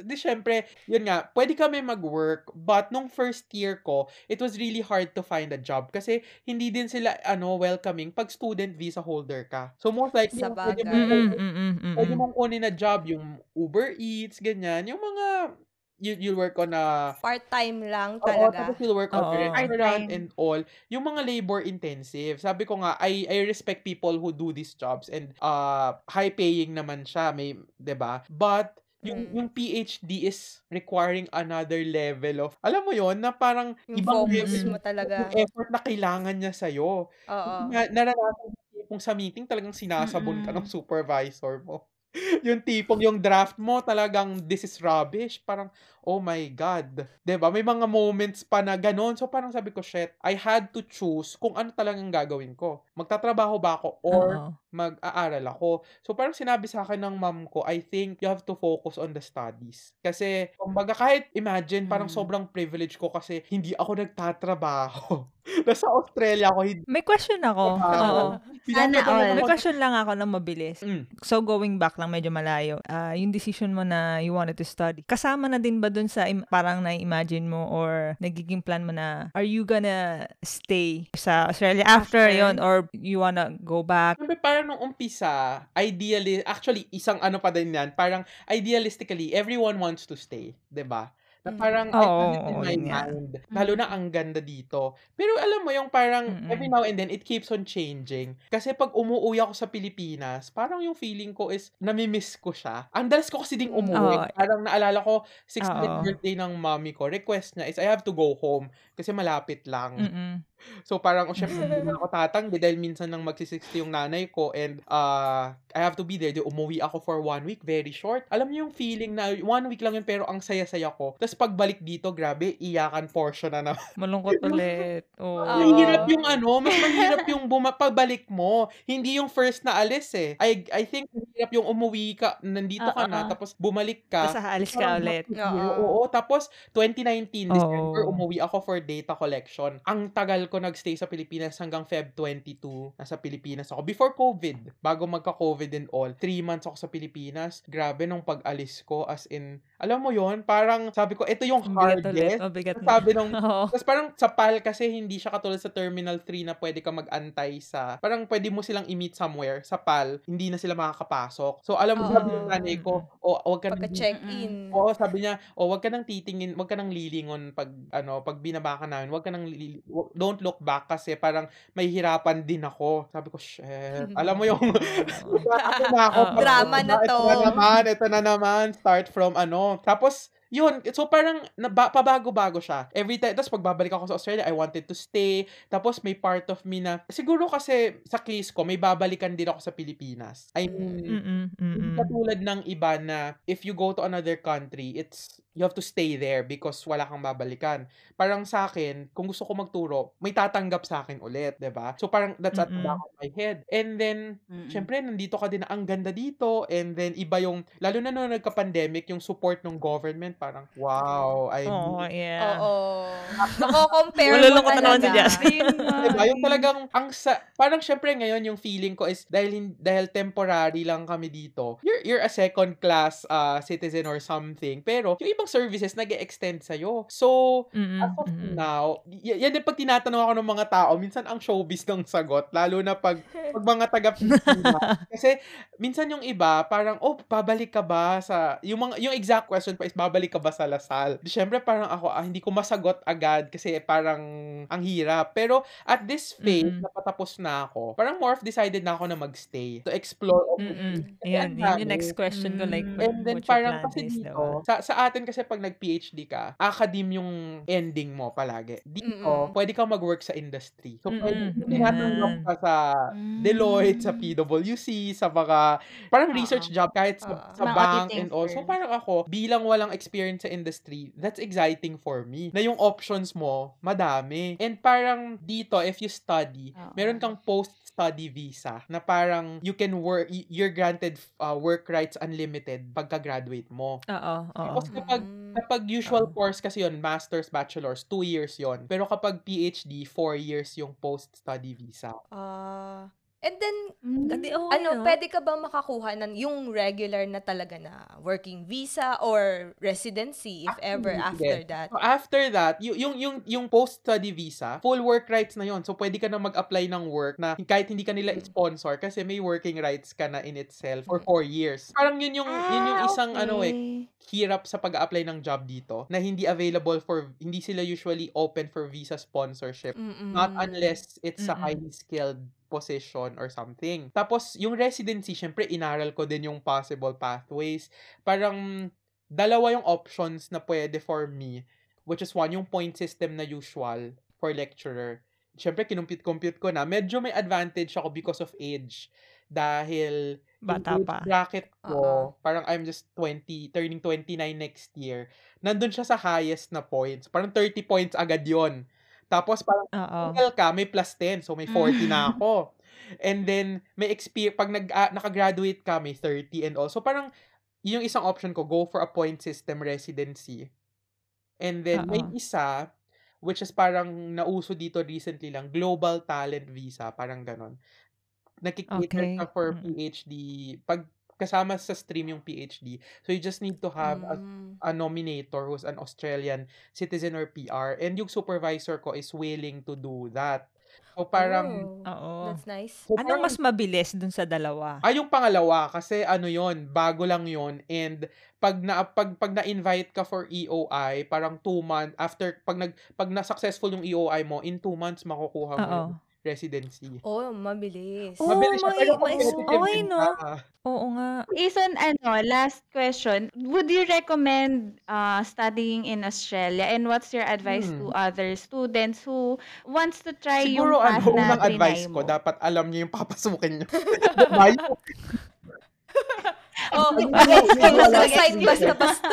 Speaker 4: di syempre, yun nga, pwede kami mag-work, but nung first year ko, it was really hard to find a job kasi hindi din sila ano welcoming pag student visa holder ka. So most likely,
Speaker 2: Sa
Speaker 4: pwede mong,
Speaker 3: Mm-mm, mm-mm,
Speaker 4: pwede
Speaker 3: mm-mm.
Speaker 4: mong kunin na job, yung Uber Eats, ganyan, yung mga you, you'll work on a
Speaker 2: Part-time lang
Speaker 4: Oo,
Speaker 2: talaga.
Speaker 4: tapos you'll work on
Speaker 3: Oo.
Speaker 4: restaurant and all. Yung mga labor intensive. Sabi ko nga, I, I respect people who do these jobs and uh, high paying naman siya. May, 'di ba But, yung,
Speaker 2: Mm.
Speaker 4: yung PhD is requiring another level of, alam mo yon na parang
Speaker 2: Yung
Speaker 4: ibang
Speaker 2: focus
Speaker 4: level
Speaker 2: mo talaga.
Speaker 4: yung effort na kailangan niya sa'yo.
Speaker 2: Oo.
Speaker 4: Na, naranasan tipong sa meeting talagang sinasabon ka ng supervisor mo. Yung tipong yung draft mo talagang this is rubbish. Parang, oh my God. ba May mga moments pa na ganon. So parang sabi ko, shit, I had to choose kung ano talagang gagawin ko. Magtatrabaho ba ako or
Speaker 3: Oo.
Speaker 4: mag-aaral ako. So parang sinabi sa akin ng mom ko, I think you have to focus on the studies. Kasi, kumbaga kahit imagine, parang
Speaker 1: Mm.
Speaker 4: sobrang privilege ko kasi hindi ako nagtatrabaho. Nasa Australia ako, hindi
Speaker 3: May question ako.
Speaker 4: ako.
Speaker 3: Oo.
Speaker 1: Sana all.
Speaker 3: May question lang ako na mabilis.
Speaker 4: Mm.
Speaker 3: So, going back lang, medyo malayo. Ah, yung decision mo na you wanted to study, kasama na din ba dun sa im- parang na-imagine mo or nagiging plan mo na, are you gonna stay sa Australia after,
Speaker 1: After?
Speaker 3: yon or you wanna go back?
Speaker 4: Siyempre, parang nung umpisa, ideally, actually, isang ano pa din yan, parang idealistically, everyone wants to stay, 'di ba? Na
Speaker 2: Mm.
Speaker 4: parang, I
Speaker 3: Oo,
Speaker 4: had it in my
Speaker 3: nga.
Speaker 4: mind. Lalo na ang ganda dito. Pero alam mo, yung parang,
Speaker 3: Mm-mm.
Speaker 4: every now and then, it keeps on changing. Kasi pag umuwi ako sa Pilipinas, parang yung feeling ko is, namimiss ko siya. Ang dalas ko kasi ding
Speaker 2: Mm.
Speaker 4: umuwi.
Speaker 3: Oo.
Speaker 4: Parang naalala ko, 60th
Speaker 3: Oo.
Speaker 4: birthday ng mommy ko, request niya is, I have to go home. Kasi malapit lang.
Speaker 3: Mm-mm.
Speaker 4: So parang, oh, syempre, hindi na ako tatanggi dahil minsan nang magsi-60 yung nanay ko and uh, I have to be there. Di umuwi ako for one week, very short. Alam niyo yung feeling na one week lang yun pero ang saya-saya ko. Tapos pagbalik dito, grabe, iyakan portion na naman.
Speaker 3: Malungkot ulit. Oo.
Speaker 2: Oo.
Speaker 4: Mahirap yung ano, mas mahirap yung buma- pagbalik mo. Hindi yung first na alis eh. I, I think mahirap yung umuwi ka, nandito ka na, tapos bumalik ka.
Speaker 3: Tapos aalis ka ulit.
Speaker 2: Oo.
Speaker 4: Oo, tapos 2019 December
Speaker 3: Oo.
Speaker 4: umuwi ako for data collection. Ang tagal ko nagstay sa Pilipinas hanggang Feb 22. Nasa Pilipinas ako before COVID. Bago magka-COVID and all. Three months ako sa Pilipinas. Grabe nung pag-alis ko as in, alam mo yon parang sabi ko, ito yung
Speaker 3: Mabigat ulit.
Speaker 4: hardest.
Speaker 3: Mabigat na.
Speaker 4: Sabi nung
Speaker 3: Oo.
Speaker 4: tapos parang sa PAL kasi hindi siya katulad sa Terminal 3 na pwede ka mag-antay sa... Parang pwede mo silang i-meet somewhere. Sa PAL, hindi na sila makakapasok. So alam mo,
Speaker 2: Oo.
Speaker 4: sabi ng nanay ko, o wag ka nang-
Speaker 2: Pagka-check-in.
Speaker 4: Oo, sabi niya, o wag ka nang titingin, wag ka nang lilingon pag ano, pag binaba ka namin, wag ka nang lili- wag- don't look back kasi parang may hirapan din ako. Sabi ko, shit. Alam mo yung ako na ako.
Speaker 3: Oo.
Speaker 2: Drama na
Speaker 4: Ito
Speaker 2: to.
Speaker 4: na naman, ito na naman. Start from ano. Tapos, yun, so parang naba, pabago-bago siya. Every time, tapos pagbabalik ako sa Australia, I wanted to stay. Tapos may part of me na, siguro kasi sa case ko, may babalikan din ako sa Pilipinas. I mean,
Speaker 3: Mm-mm.
Speaker 4: hindi
Speaker 3: Mm-mm.
Speaker 4: katulad ng iba na if you go to another country, it's you have to stay there because wala kang babalikan. Parang sa akin, kung gusto ko magturo, may tatanggap sa akin ulit, 'di ba? So parang that's at the back of my head. And then
Speaker 1: Mm-mm.
Speaker 4: syempre nandito ka din na ang ganda dito and then iba yung lalo na nung nagka-pandemic, yung support ng government parang wow, I
Speaker 3: Oo, yeah.
Speaker 2: Oo. Nako-compare mo
Speaker 3: Malulungkot na naman si
Speaker 2: talaga.
Speaker 3: Jasmine.
Speaker 4: Diba? Yung talagang, ang sa, parang syempre ngayon yung feeling ko is dahil, dahil temporary lang kami dito, you're, you're a second class uh, citizen or something. Pero yung ibang services nag extend sa'yo. So,
Speaker 3: Mm-mm.
Speaker 4: as of now, y- yan din pag tinatanong ako ng mga tao, minsan ang showbiz ng sagot, lalo na pag, pag mga taga Kasi, minsan yung iba, parang, oh, babalik ka ba sa, yung, mga, yung exact question pa is, babalik ka ba sa Lasal? Di, syempre, parang ako, ah, hindi ko masagot agad kasi parang ang hirap. Pero, at this phase,
Speaker 3: Mm-mm.
Speaker 4: napatapos na ako, parang more of decided na ako na magstay. To explore. Kasi
Speaker 3: Yun,
Speaker 4: ang
Speaker 3: yun yung next question ko, like,
Speaker 1: Mm.
Speaker 4: And then parang kasi
Speaker 3: is,
Speaker 4: dito,
Speaker 3: diba?
Speaker 4: sa, sa atin kasi pag nag-PhD ka, academe yung ending mo palagi. Dito,
Speaker 2: Mm-mm.
Speaker 4: pwede kang mag-work sa industry. So, pwede
Speaker 3: Mm-mm.
Speaker 4: tinatanggap ka sa Deloitte, sa
Speaker 1: Mm.
Speaker 4: PwC, sa mga, parang
Speaker 1: Oo.
Speaker 4: research job, kahit sa,
Speaker 2: Oo.
Speaker 4: sa
Speaker 1: Mga
Speaker 4: bank and all. So, parang ako, bilang walang experience sa industry, that's exciting for me. Na yung options mo, madami. And parang dito, if you study,
Speaker 1: Oo.
Speaker 4: meron kang post-study visa na parang you can work, you're granted uh, work rights unlimited pagka-graduate mo.
Speaker 3: Oo.
Speaker 4: Tapos kapag,
Speaker 2: Mm.
Speaker 4: kapag usual
Speaker 3: Oo.
Speaker 4: course kasi yon master's, bachelor's, two years yon Pero kapag PhD, four years yung post-study visa.
Speaker 2: Ah. And then,
Speaker 1: Mm.
Speaker 3: Hindi, oo,
Speaker 2: ano,
Speaker 3: no?
Speaker 2: pwede ka ba makakuha ng yung regular na talaga na working visa or residency if ever
Speaker 4: Actually,
Speaker 2: after that?
Speaker 4: So after that, y- yung yung yung post-study visa, full work rights na yon. So pwede ka na mag-apply ng work na kahit hindi ka nila
Speaker 2: Mm.
Speaker 4: sponsor kasi may working rights ka na in itself for four years. Parang yun yung yun yung
Speaker 1: Ah,
Speaker 4: isang ano eh
Speaker 1: okay.
Speaker 4: hirap sa pag-apply ng job dito na hindi available for hindi sila usually open for visa sponsorship.
Speaker 2: Mm-mm.
Speaker 4: Not unless it's a
Speaker 3: Mm-mm.
Speaker 4: highly skilled position or something. Tapos, yung residency, syempre, inaral ko din yung possible pathways. Parang, dalawa yung options na pwede for me, which is one, yung point system na usual for lecturer. Syempre, kinumpute-compute ko na. Medyo may advantage ako because of age. Dahil,
Speaker 3: Bata pa.
Speaker 4: bracket ko,
Speaker 2: Oo.
Speaker 4: parang I'm just 20, turning 29 next year. Nandun siya sa highest na points. Parang 30 points agad yon Tapos, parang
Speaker 3: Oo.
Speaker 4: single ka, may plus 10. So, may 40 na ako. And then, may experience, pag nag, ah, nakagraduate ka, may 30 and also, parang, yun yung isang option ko, go for a point system residency. And then, may
Speaker 3: Oo.
Speaker 4: isa, which is parang nauso dito recently lang, global talent visa, parang ganon. Nakikita
Speaker 3: Okay.
Speaker 4: ka for
Speaker 3: Mm.
Speaker 4: PhD, pag kasama sa stream yung PhD. So, you just need to have a
Speaker 2: Mm.
Speaker 4: a nominator who's an Australian citizen or PR and yung supervisor ko is willing to do that. So parang
Speaker 2: Oh,
Speaker 3: Oo.
Speaker 2: that's nice.
Speaker 4: so
Speaker 3: Anong
Speaker 4: parang-
Speaker 3: mas mabilis dun sa dalawa?
Speaker 4: Ah, yung pangalawa kasi ano yon bago lang yon and pag na pag pag na-invite ka for EOI, parang two months after pag nag pag na successful yung EOI mo, in two months makukuha mo
Speaker 3: Oo.
Speaker 4: Residency.
Speaker 2: Oh, mabilis.
Speaker 3: Oh,
Speaker 4: Mabilis siya,
Speaker 3: may-
Speaker 4: pero
Speaker 3: may-
Speaker 4: competitive
Speaker 3: okay, no?
Speaker 4: siya.
Speaker 3: Oo nga.
Speaker 1: Ison, ano, last question. Would you recommend uh, studying in Australia? And what's your advice to
Speaker 4: Hmm.
Speaker 1: other students who wants to try
Speaker 4: Siguro
Speaker 1: yung path
Speaker 4: ano,
Speaker 1: na
Speaker 4: unang advice
Speaker 1: trinay
Speaker 4: ko,
Speaker 1: mo?
Speaker 4: dapat alam niyo yung papasukin niyo.
Speaker 2: Oh, wala
Speaker 4: wala-
Speaker 2: side basta-basta.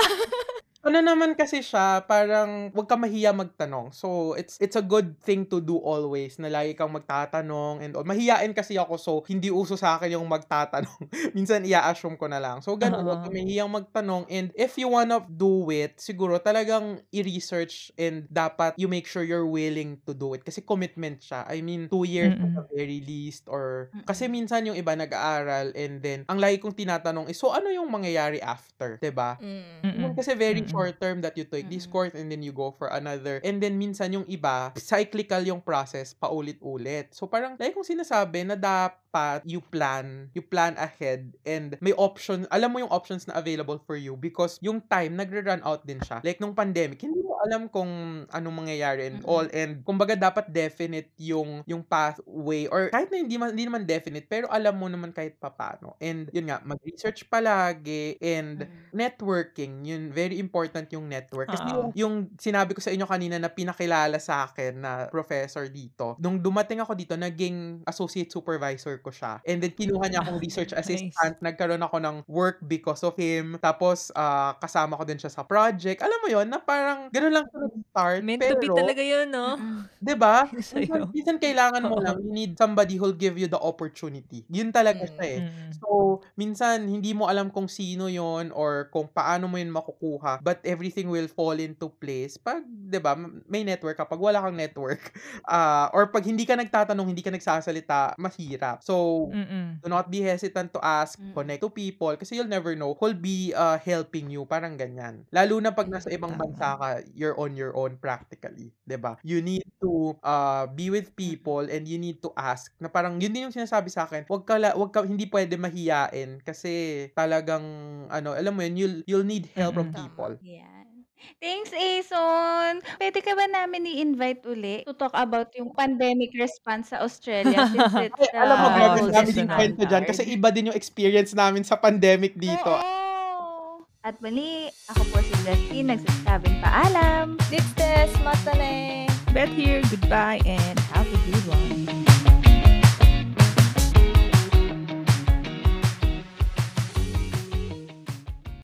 Speaker 4: Ano naman kasi siya, parang wag ka mahiya magtanong. So, it's it's a good thing to do always na lagi kang magtatanong and all. Mahiyain kasi ako so hindi uso sa akin yung magtatanong. Minsan i-assume ko na lang. So, ganun, wag ka mahiyang magtanong and if you wanna do it, siguro talagang i-research and dapat you make sure you're willing to do it kasi commitment siya. I mean, two years at
Speaker 3: Mm-mm.
Speaker 4: the very least or kasi minsan yung iba nag-aaral and then ang lagi kong tinatanong is so ano yung mangyayari after, 'di ba?
Speaker 2: Mm.
Speaker 3: Mm-mm.
Speaker 4: Kasi very
Speaker 3: Mm-mm.
Speaker 4: Short term that you take this
Speaker 1: Mm.
Speaker 4: course and then you go for another. And then minsan yung iba, cyclical yung process, paulit-ulit. So parang, like kong sinasabi na dapat you plan, you plan ahead and may option, alam mo yung options na available for you because yung time nagre-run out din siya. Like nung pandemic, hindi mo alam kung anong mangyayari and
Speaker 1: Mm-mm.
Speaker 4: all and kumbaga dapat definite yung yung pathway or kahit na hindi man hindi naman definite pero alam mo naman kahit papano. And yun nga, mag-research palagi and
Speaker 1: Mm.
Speaker 4: networking, yun, very important yung network. Kasi yung, yung sinabi ko sa inyo kanina na pinakilala sa akin na professor dito, nung dumating ako dito, naging associate supervisor ko siya. And then, kinuha niya akong research
Speaker 3: Nice.
Speaker 4: assistant. Nagkaroon ako ng work because of him. Tapos, ah, kasama ko din siya sa project. Alam mo yon na parang, gano'n lang siya nag-start.
Speaker 3: Meant
Speaker 4: pero,
Speaker 3: to be talaga yun, no?
Speaker 1: Mm-mm.
Speaker 4: 'di ba?
Speaker 3: Sa'yo.
Speaker 4: Minsan, minsan kailangan mo lang, you need somebody who'll give you the opportunity. Yun talaga siya eh. So, minsan, hindi mo alam kung sino yon or kung paano mo yun makukuha. But everything will fall into place pag, di ba, may network ka. Pag wala kang network, ah or pag hindi ka nagtatanong, hindi ka nagsasalita, mahirap. So,
Speaker 3: Mm-mm.
Speaker 4: do not be hesitant to ask,
Speaker 1: Mm.
Speaker 4: connect to people, kasi you'll never know who'll be uh, helping you. Parang ganyan. Lalo na pag nasa ibang bansa ka, you're on your own practically. 'di ba You need to uh, be with people and you need to ask. Na parang, yun din yung sinasabi sa akin, wag ka, wag ka hindi pwede mahiyain kasi talagang, ano, alam mo yun, you'll, you'll need help from
Speaker 3: Mm-mm.
Speaker 4: people.
Speaker 1: Yan. Thanks, Ason. Pwede ka ba namin i-invite uli to talk about yung pandemic response sa Australia since it's
Speaker 4: Ay, alam mo, grabe,
Speaker 3: oo,
Speaker 4: dami din kwento dyan kasi iba din yung experience namin sa pandemic dito.
Speaker 1: Oo. At muli, ako po si Justine, nagsasabing paalam.
Speaker 2: Ditstes, matane.
Speaker 3: Beth here, goodbye, and have a good one.